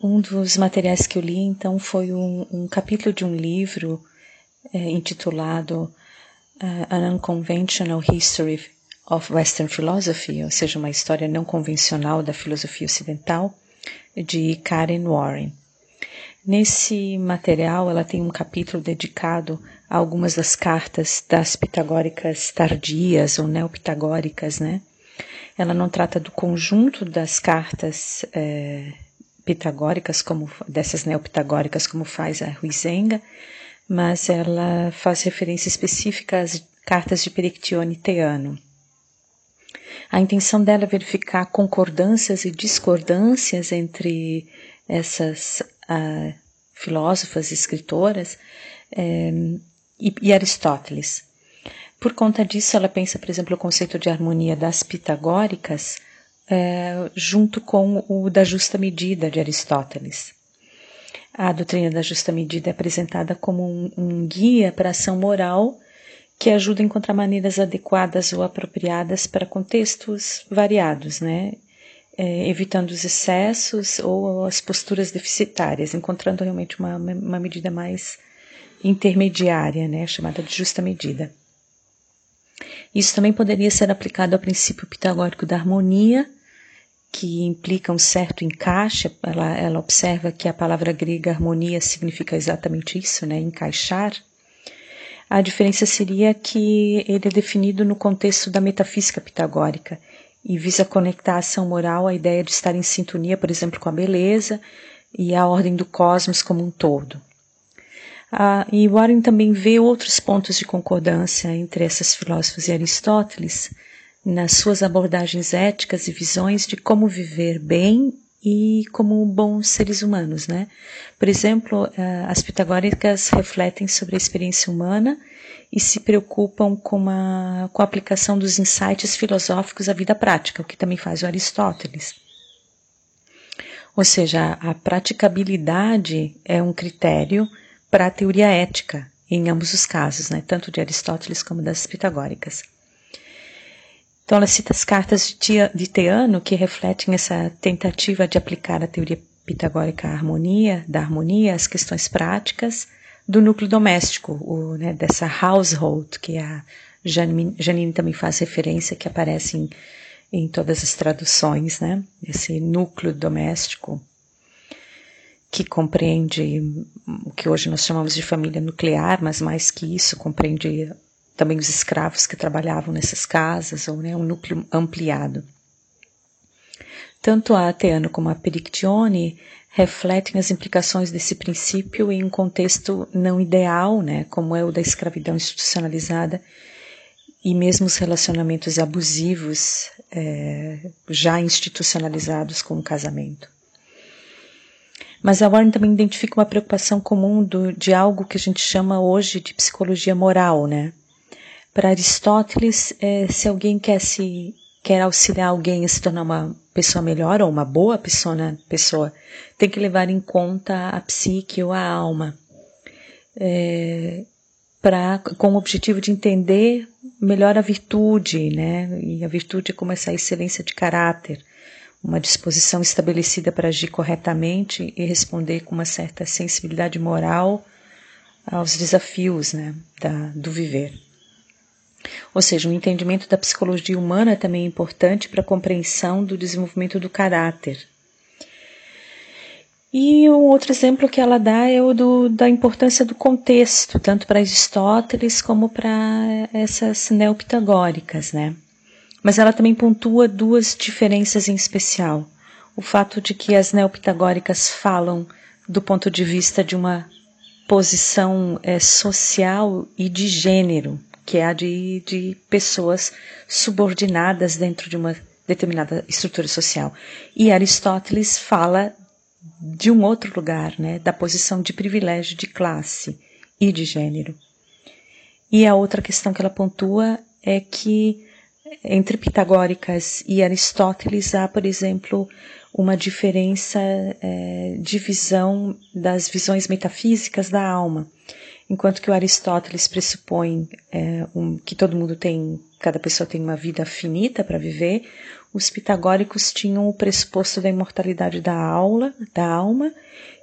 um dos materiais que eu li então foi um, um capítulo de um livro é, intitulado uh, An Unconventional History of Western Philosophy, ou seja, uma história não convencional da filosofia ocidental, de Karen Warren. Nesse material, ela tem um capítulo dedicado a algumas das cartas das pitagóricas tardias ou neopitagóricas, né? Ela não trata do conjunto das cartas é, pitagóricas, como dessas neopitagóricas, como faz a Huizenga, mas ela faz referência específica às cartas de Perictione Teano. A intenção dela é verificar concordâncias e discordâncias entre essas uh, filósofas, escritoras, é, e, e, Aristóteles. Por conta disso, ela pensa, por exemplo, o conceito de harmonia das pitagóricas é, junto com o da justa medida de Aristóteles. A doutrina da justa medida é apresentada como um, um guia para a ação moral que ajuda a encontrar maneiras adequadas ou apropriadas para contextos variados, né? É, evitando os excessos ou as posturas deficitárias, encontrando realmente uma, uma medida mais intermediária, né, chamada de justa medida. Isso também poderia ser aplicado ao princípio pitagórico da harmonia, que implica um certo encaixe. Ela, ela observa que a palavra grega harmonia significa exatamente isso, né, encaixar. A diferença seria que ele é definido no contexto da metafísica pitagórica e visa conectar a ação moral à ideia de estar em sintonia, por exemplo, com a beleza e a ordem do cosmos como um todo. Ah, e Warren também vê outros pontos de concordância entre essas filósofas e Aristóteles nas suas abordagens éticas e visões de como viver bem e como bons seres humanos, né? Por exemplo, eh, as pitagóricas refletem sobre a experiência humana e se preocupam com a, com a aplicação dos insights filosóficos à vida prática, o que também faz o Aristóteles. Ou seja, a praticabilidade é um critério para a teoria ética, em ambos os casos, né? tanto de Aristóteles como das pitagóricas. Então, ela cita as cartas de Teano que refletem essa tentativa de aplicar a teoria pitagórica à harmonia, da harmonia às questões práticas do núcleo doméstico, o, né, dessa household, que a Janine, Janine, também faz referência, que aparece em, em todas as traduções, né? Esse núcleo doméstico que compreende o que hoje nós chamamos de família nuclear, mas mais que isso, compreende também os escravos que trabalhavam nessas casas, ou né, um núcleo ampliado. Tanto a Ateano como a Perictione refletem as implicações desse princípio em um contexto não ideal, né, como é o da escravidão institucionalizada, e mesmo os relacionamentos abusivos é, já institucionalizados com o casamento. Mas a Warren também identifica uma preocupação comum do, de algo que a gente chama hoje de psicologia moral, né? Para Aristóteles, é, se alguém quer se quer auxiliar alguém a se tornar uma pessoa melhor ou uma boa pessoa, pessoa tem que levar em conta a psique ou a alma, é, com o objetivo de entender melhor a virtude, né? E a virtude como essa excelência de caráter, uma disposição estabelecida para agir corretamente e responder com uma certa sensibilidade moral aos desafios, né, da, do viver. Ou seja, um entendimento da psicologia humana também é importante para a compreensão do desenvolvimento do caráter. E um outro exemplo que ela dá é o do, da importância do contexto, tanto para Aristóteles como para essas neopitagóricas, né? Mas ela também pontua duas diferenças em especial. O fato de que as neopitagóricas falam do ponto de vista de uma posição é, social e de gênero, que é a de, de pessoas subordinadas dentro de uma determinada estrutura social. E Aristóteles fala de um outro lugar, né, da posição de privilégio de classe e de gênero. E a outra questão que ela pontua é que entre pitagóricas e Aristóteles há, por exemplo, uma diferença é, de visão das visões metafísicas da alma. Enquanto que o Aristóteles pressupõe é, um, que todo mundo tem, cada pessoa tem uma vida finita para viver, os pitagóricos tinham o pressuposto da imortalidade da aula, da alma,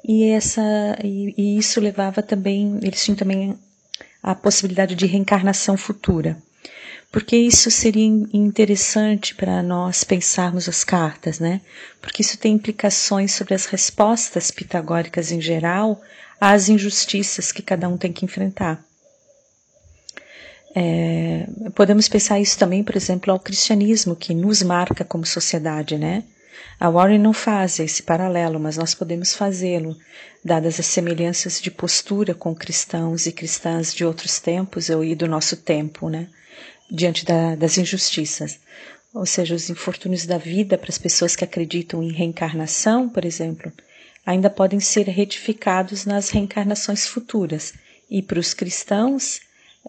e essa e, e isso levava também, eles tinham também a possibilidade de reencarnação futura. Porque isso seria interessante para nós pensarmos as cartas, né? Porque isso tem implicações sobre as respostas pitagóricas em geral às injustiças que cada um tem que enfrentar. É, podemos pensar isso também, por exemplo, ao cristianismo, que nos marca como sociedade, né? A Warren não faz esse paralelo, mas nós podemos fazê-lo, dadas as semelhanças de postura com cristãos e cristãs de outros tempos e do nosso tempo, né? Diante da, das injustiças. Ou seja, os infortúnios da vida para as pessoas que acreditam em reencarnação, por exemplo, ainda podem ser retificados nas reencarnações futuras. E para os cristãos,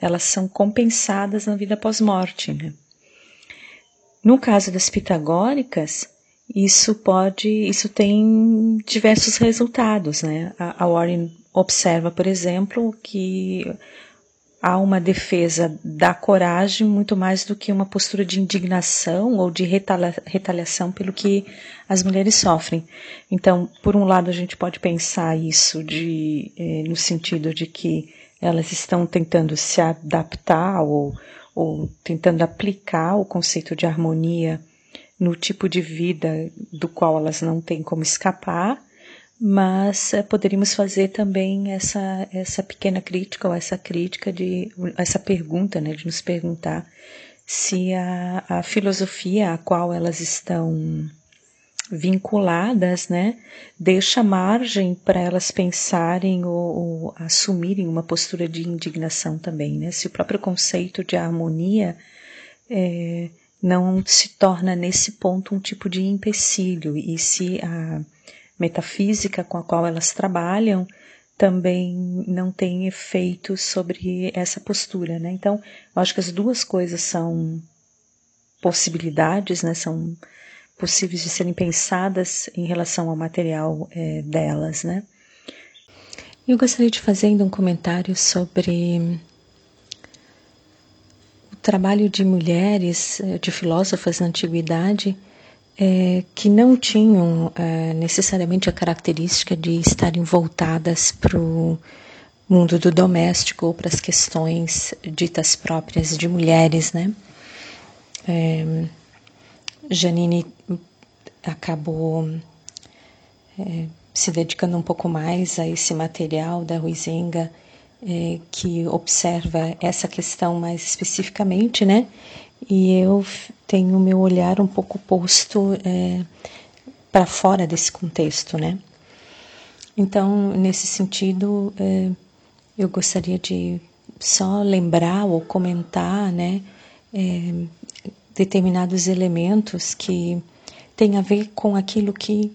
elas são compensadas na vida pós-morte. Né? No caso das pitagóricas, isso pode, isso tem diversos resultados, né? A, a Warren observa, por exemplo, que há uma defesa da coragem muito mais do que uma postura de indignação ou de retaliação pelo que as mulheres sofrem. Então, por um lado, a gente pode pensar isso de, eh, no sentido de que elas estão tentando se adaptar ou, ou tentando aplicar o conceito de harmonia no tipo de vida do qual elas não têm como escapar mas é, poderíamos fazer também essa essa pequena crítica ou essa crítica de essa pergunta, né, de nos perguntar se a, a filosofia a qual elas estão vinculadas, né, deixa margem para elas pensarem ou, ou, assumirem uma postura de indignação também, né? Se o próprio conceito de harmonia é, não se torna nesse ponto um tipo de empecilho, e se a metafísica com a qual elas trabalham também não tem efeito sobre essa postura, né? Então, eu acho que as duas coisas são possibilidades, né? São possíveis de serem pensadas em relação ao material é, delas, né? Eu gostaria de fazer ainda um comentário sobre o trabalho de mulheres, eh, de filósofas na antiguidade, é, que não tinham é, necessariamente a característica de estarem voltadas para o mundo do doméstico ou para as questões ditas próprias de mulheres, né? É, Janine acabou é, se dedicando um pouco mais a esse material da Ruizinga é, que observa essa questão mais especificamente, né? E eu tenho meu olhar um pouco posto é, para fora desse contexto, né? Então, nesse sentido, é, eu gostaria de só lembrar ou comentar, né, é, determinados elementos que têm a ver com aquilo que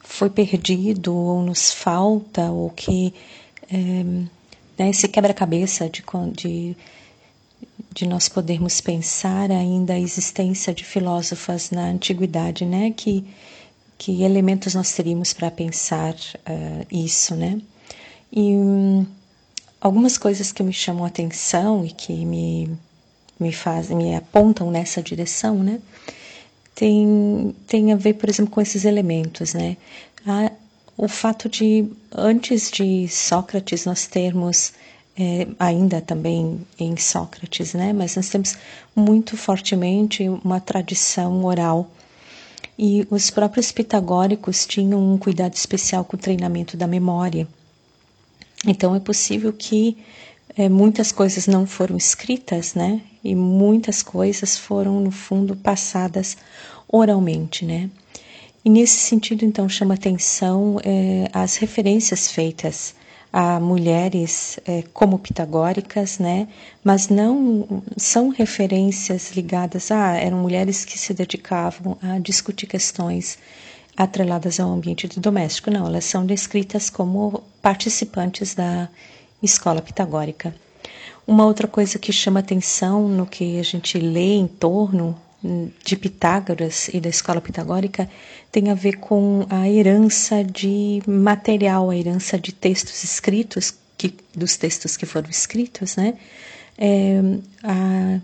foi perdido ou nos falta ou que é, né, esse quebra-cabeça de, de, de nós podermos pensar ainda a existência de filósofas na antiguidade, né, que, que elementos nós teríamos para pensar uh, isso, né? E um, algumas coisas que me chamam a atenção e que me me fazem, me apontam nessa direção, né? tem, tem a ver, por exemplo, com esses elementos, né? A, o fato de, antes de Sócrates, nós termos, é, ainda também em Sócrates, né? Mas nós temos muito fortemente uma tradição oral. E os próprios pitagóricos tinham um cuidado especial com o treinamento da memória. Então é possível que é, muitas coisas não foram escritas, né? E muitas coisas foram, no fundo, passadas oralmente, né? E nesse sentido, então, chama atenção é, as referências feitas a mulheres é, como pitagóricas, né? Mas não são referências ligadas a eram mulheres que se dedicavam a discutir questões atreladas ao ambiente doméstico. Não, elas são descritas como participantes da escola pitagórica. Uma outra coisa que chama atenção no que a gente lê em torno de Pitágoras e da escola pitagórica tem a ver com a herança de material, a herança de textos escritos, que, dos textos que foram escritos, né? É, a,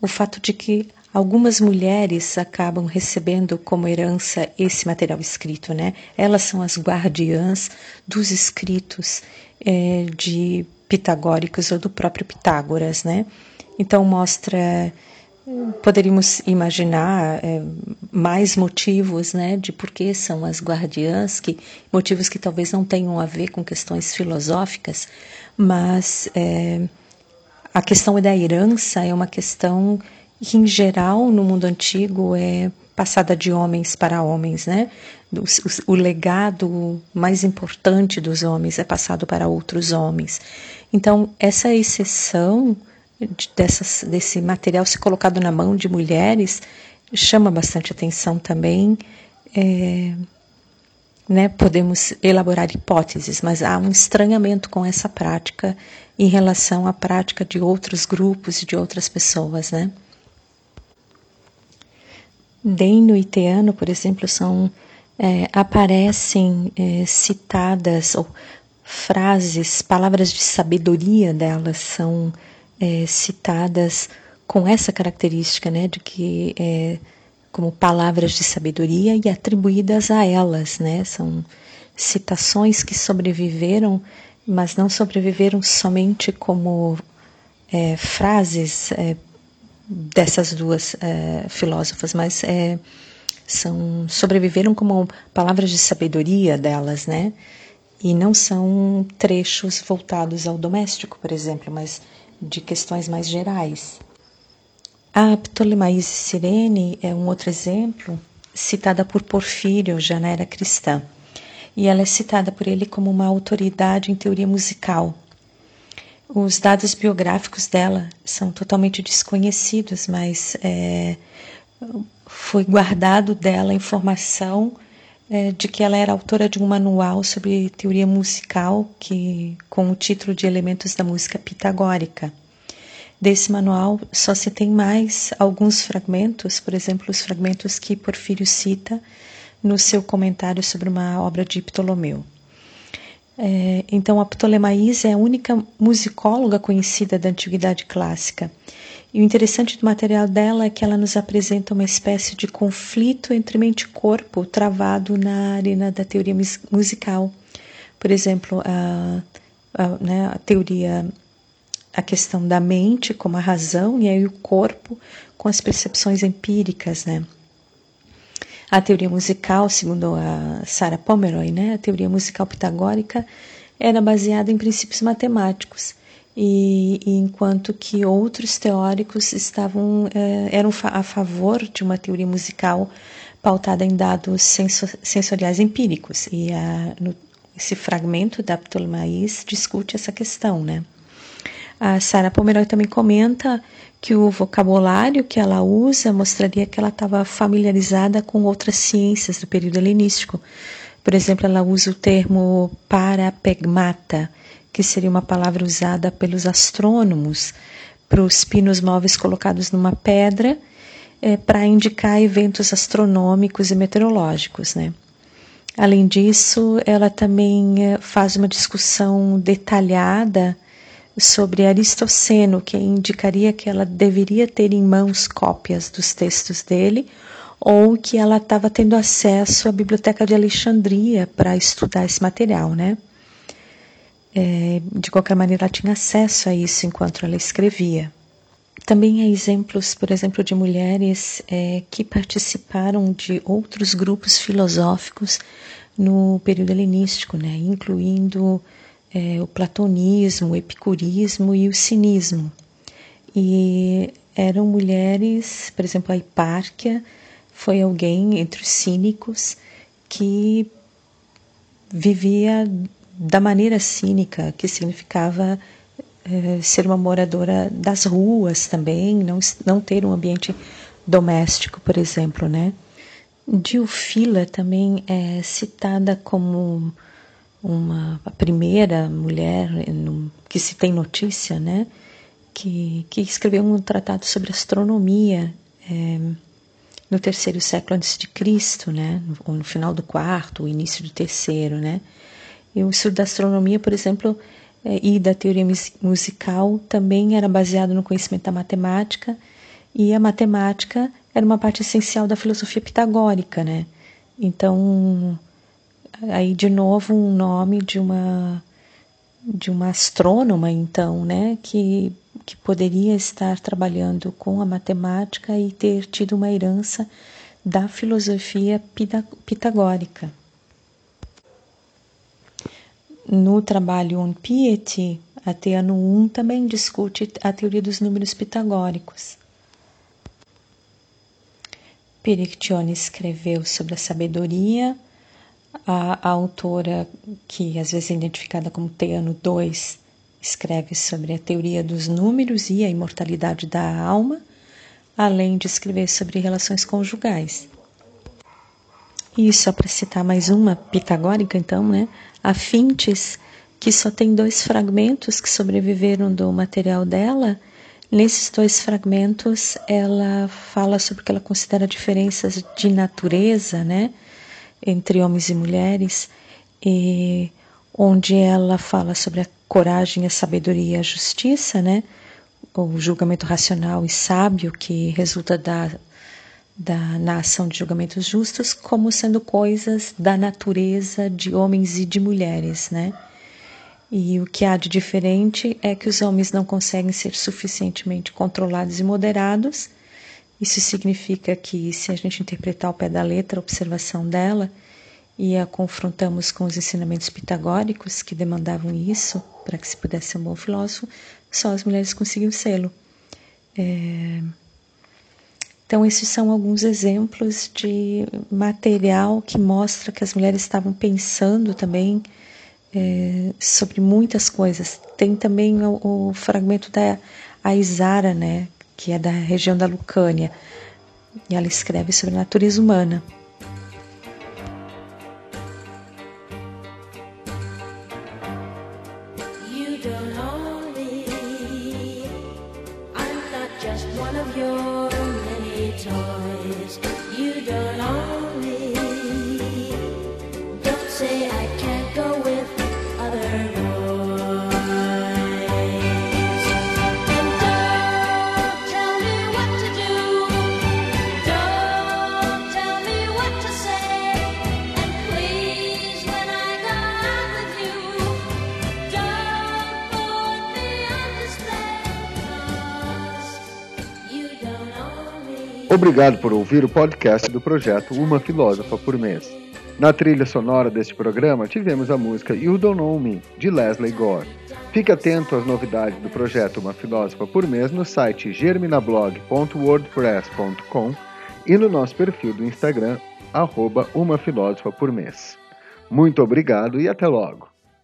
o fato de que algumas mulheres acabam recebendo como herança esse material escrito, né? Elas são as guardiãs dos escritos é, de pitagóricos ou do próprio Pitágoras, né? Então mostra poderíamos imaginar é, mais motivos, né, de por que são as guardiãs, que motivos que talvez não tenham a ver com questões filosóficas, mas é, a questão da herança é uma questão que, em geral, no mundo antigo é passada de homens para homens, né? O, o, legado mais importante dos homens é passado para outros homens. Então, essa exceção dessas, desse material ser colocado na mão de mulheres chama bastante atenção também. É, né, podemos elaborar hipóteses, mas há um estranhamento com essa prática em relação à prática de outros grupos e de outras pessoas, né? Deino e Teano, por exemplo, são é, aparecem é, citadas ou frases, palavras de sabedoria delas são é, citadas com essa característica, né, de que é, como palavras de sabedoria e atribuídas a elas, né, são citações que sobreviveram, mas não sobreviveram somente como é, frases é, dessas duas é, filósofas, mas é, são sobreviveram como palavras de sabedoria delas, né? E não são trechos voltados ao doméstico, por exemplo, mas de questões mais gerais. A Ptolemaíse Sirene é um outro exemplo, citada por Porfírio já na era cristã. E ela é citada por ele como uma autoridade em teoria musical. Os dados biográficos dela são totalmente desconhecidos, mas é, foi guardado dela informação é, de que ela era autora de um manual sobre teoria musical que, com o título de Elementos da Música Pitagórica. Desse manual só se tem mais alguns fragmentos, por exemplo, os fragmentos que Porfírio cita no seu comentário sobre uma obra de Ptolomeu. É, então, a Ptolemaísa é a única musicóloga conhecida da Antiguidade Clássica. E o interessante do material dela é que ela nos apresenta uma espécie de conflito entre mente e corpo travado na arena da teoria musical. Por exemplo, a, a, né, a teoria, a questão da mente como a razão e aí o corpo com as percepções empíricas, né? A teoria musical, segundo a Sarah Pomeroy, né, a teoria musical pitagórica era baseada em princípios matemáticos, e, e enquanto que outros teóricos estavam eh, eram a favor de uma teoria musical pautada em dados sensoriais empíricos. E a, no, esse fragmento da Ptolemaís discute essa questão, né? A Sarah Pomeroy também comenta que o vocabulário que ela usa mostraria que ela estava familiarizada com outras ciências do período helenístico. Por exemplo, ela usa o termo parapegmata, que seria uma palavra usada pelos astrônomos para os pinos móveis colocados numa pedra é, para indicar eventos astronômicos e meteorológicos, né? Além disso, ela também é, faz uma discussão detalhada sobre Aristoceno, que indicaria que ela deveria ter em mãos cópias dos textos dele, ou que ela estava tendo acesso à Biblioteca de Alexandria para estudar esse material, né? É, de qualquer maneira, ela tinha acesso a isso enquanto ela escrevia. Também há exemplos, por exemplo, de mulheres é, que participaram de outros grupos filosóficos no período helenístico, né, incluindo é, o platonismo, o epicurismo e o cinismo. E eram mulheres, por exemplo, a Hipárquia foi alguém entre os cínicos que vivia da maneira cínica, que significava é, ser uma moradora das ruas também, não, não ter um ambiente doméstico, por exemplo, né? Diofila também é citada como uma a primeira mulher no, que se tem notícia, né, que, que escreveu um tratado sobre astronomia é, no terceiro século antes de Cristo, né, ou no final do quarto, o início do terceiro, né. O estudo da astronomia, por exemplo, é, e da teoria musical também era baseado no conhecimento da matemática, e a matemática era uma parte essencial da filosofia pitagórica, né. Então aí de novo um nome de uma de uma astrônoma então, né, que que poderia estar trabalhando com a matemática e ter tido uma herança da filosofia pitagórica. No trabalho On Piety, Ateano 1 também discute a teoria dos números pitagóricos. Perictione escreveu sobre a sabedoria, a, a autora, que às vezes é identificada como Teano II, escreve sobre a teoria dos números e a imortalidade da alma, além de escrever sobre relações conjugais. E só para citar mais uma pitagórica, então, né? A Fintes, que só tem dois fragmentos que sobreviveram do material dela. Nesses dois fragmentos, ela fala sobre o que ela considera diferenças de natureza, né? entre homens e mulheres, e onde ela fala sobre a coragem, a sabedoria e a justiça, né? o julgamento racional e sábio que resulta da, da, na ação de julgamentos justos, como sendo coisas da natureza de homens e de mulheres, né? E o que há de diferente é que os homens não conseguem ser suficientemente controlados e moderados, isso significa que, se a gente interpretar ao pé da letra a observação dela e a confrontamos com os ensinamentos pitagóricos que demandavam isso para que se pudesse ser um bom filósofo, só as mulheres conseguiam sê-lo. É... Então, esses são alguns exemplos de material que mostra que as mulheres estavam pensando também é, sobre muitas coisas. Tem também o, o fragmento da Aizara, né, que é da região da Lucânia, e ela escreve sobre a natureza humana. Obrigado por ouvir o podcast do projeto Uma Filósofa por Mês. Na trilha sonora deste programa, tivemos a música You Don't Know Me, de Leslie Gore. Fique atento às novidades do projeto Uma Filósofa por Mês no site germinablog.wordpress.com e no nosso perfil do Instagram, arroba Uma Filósofa por Mês. Muito obrigado e até logo!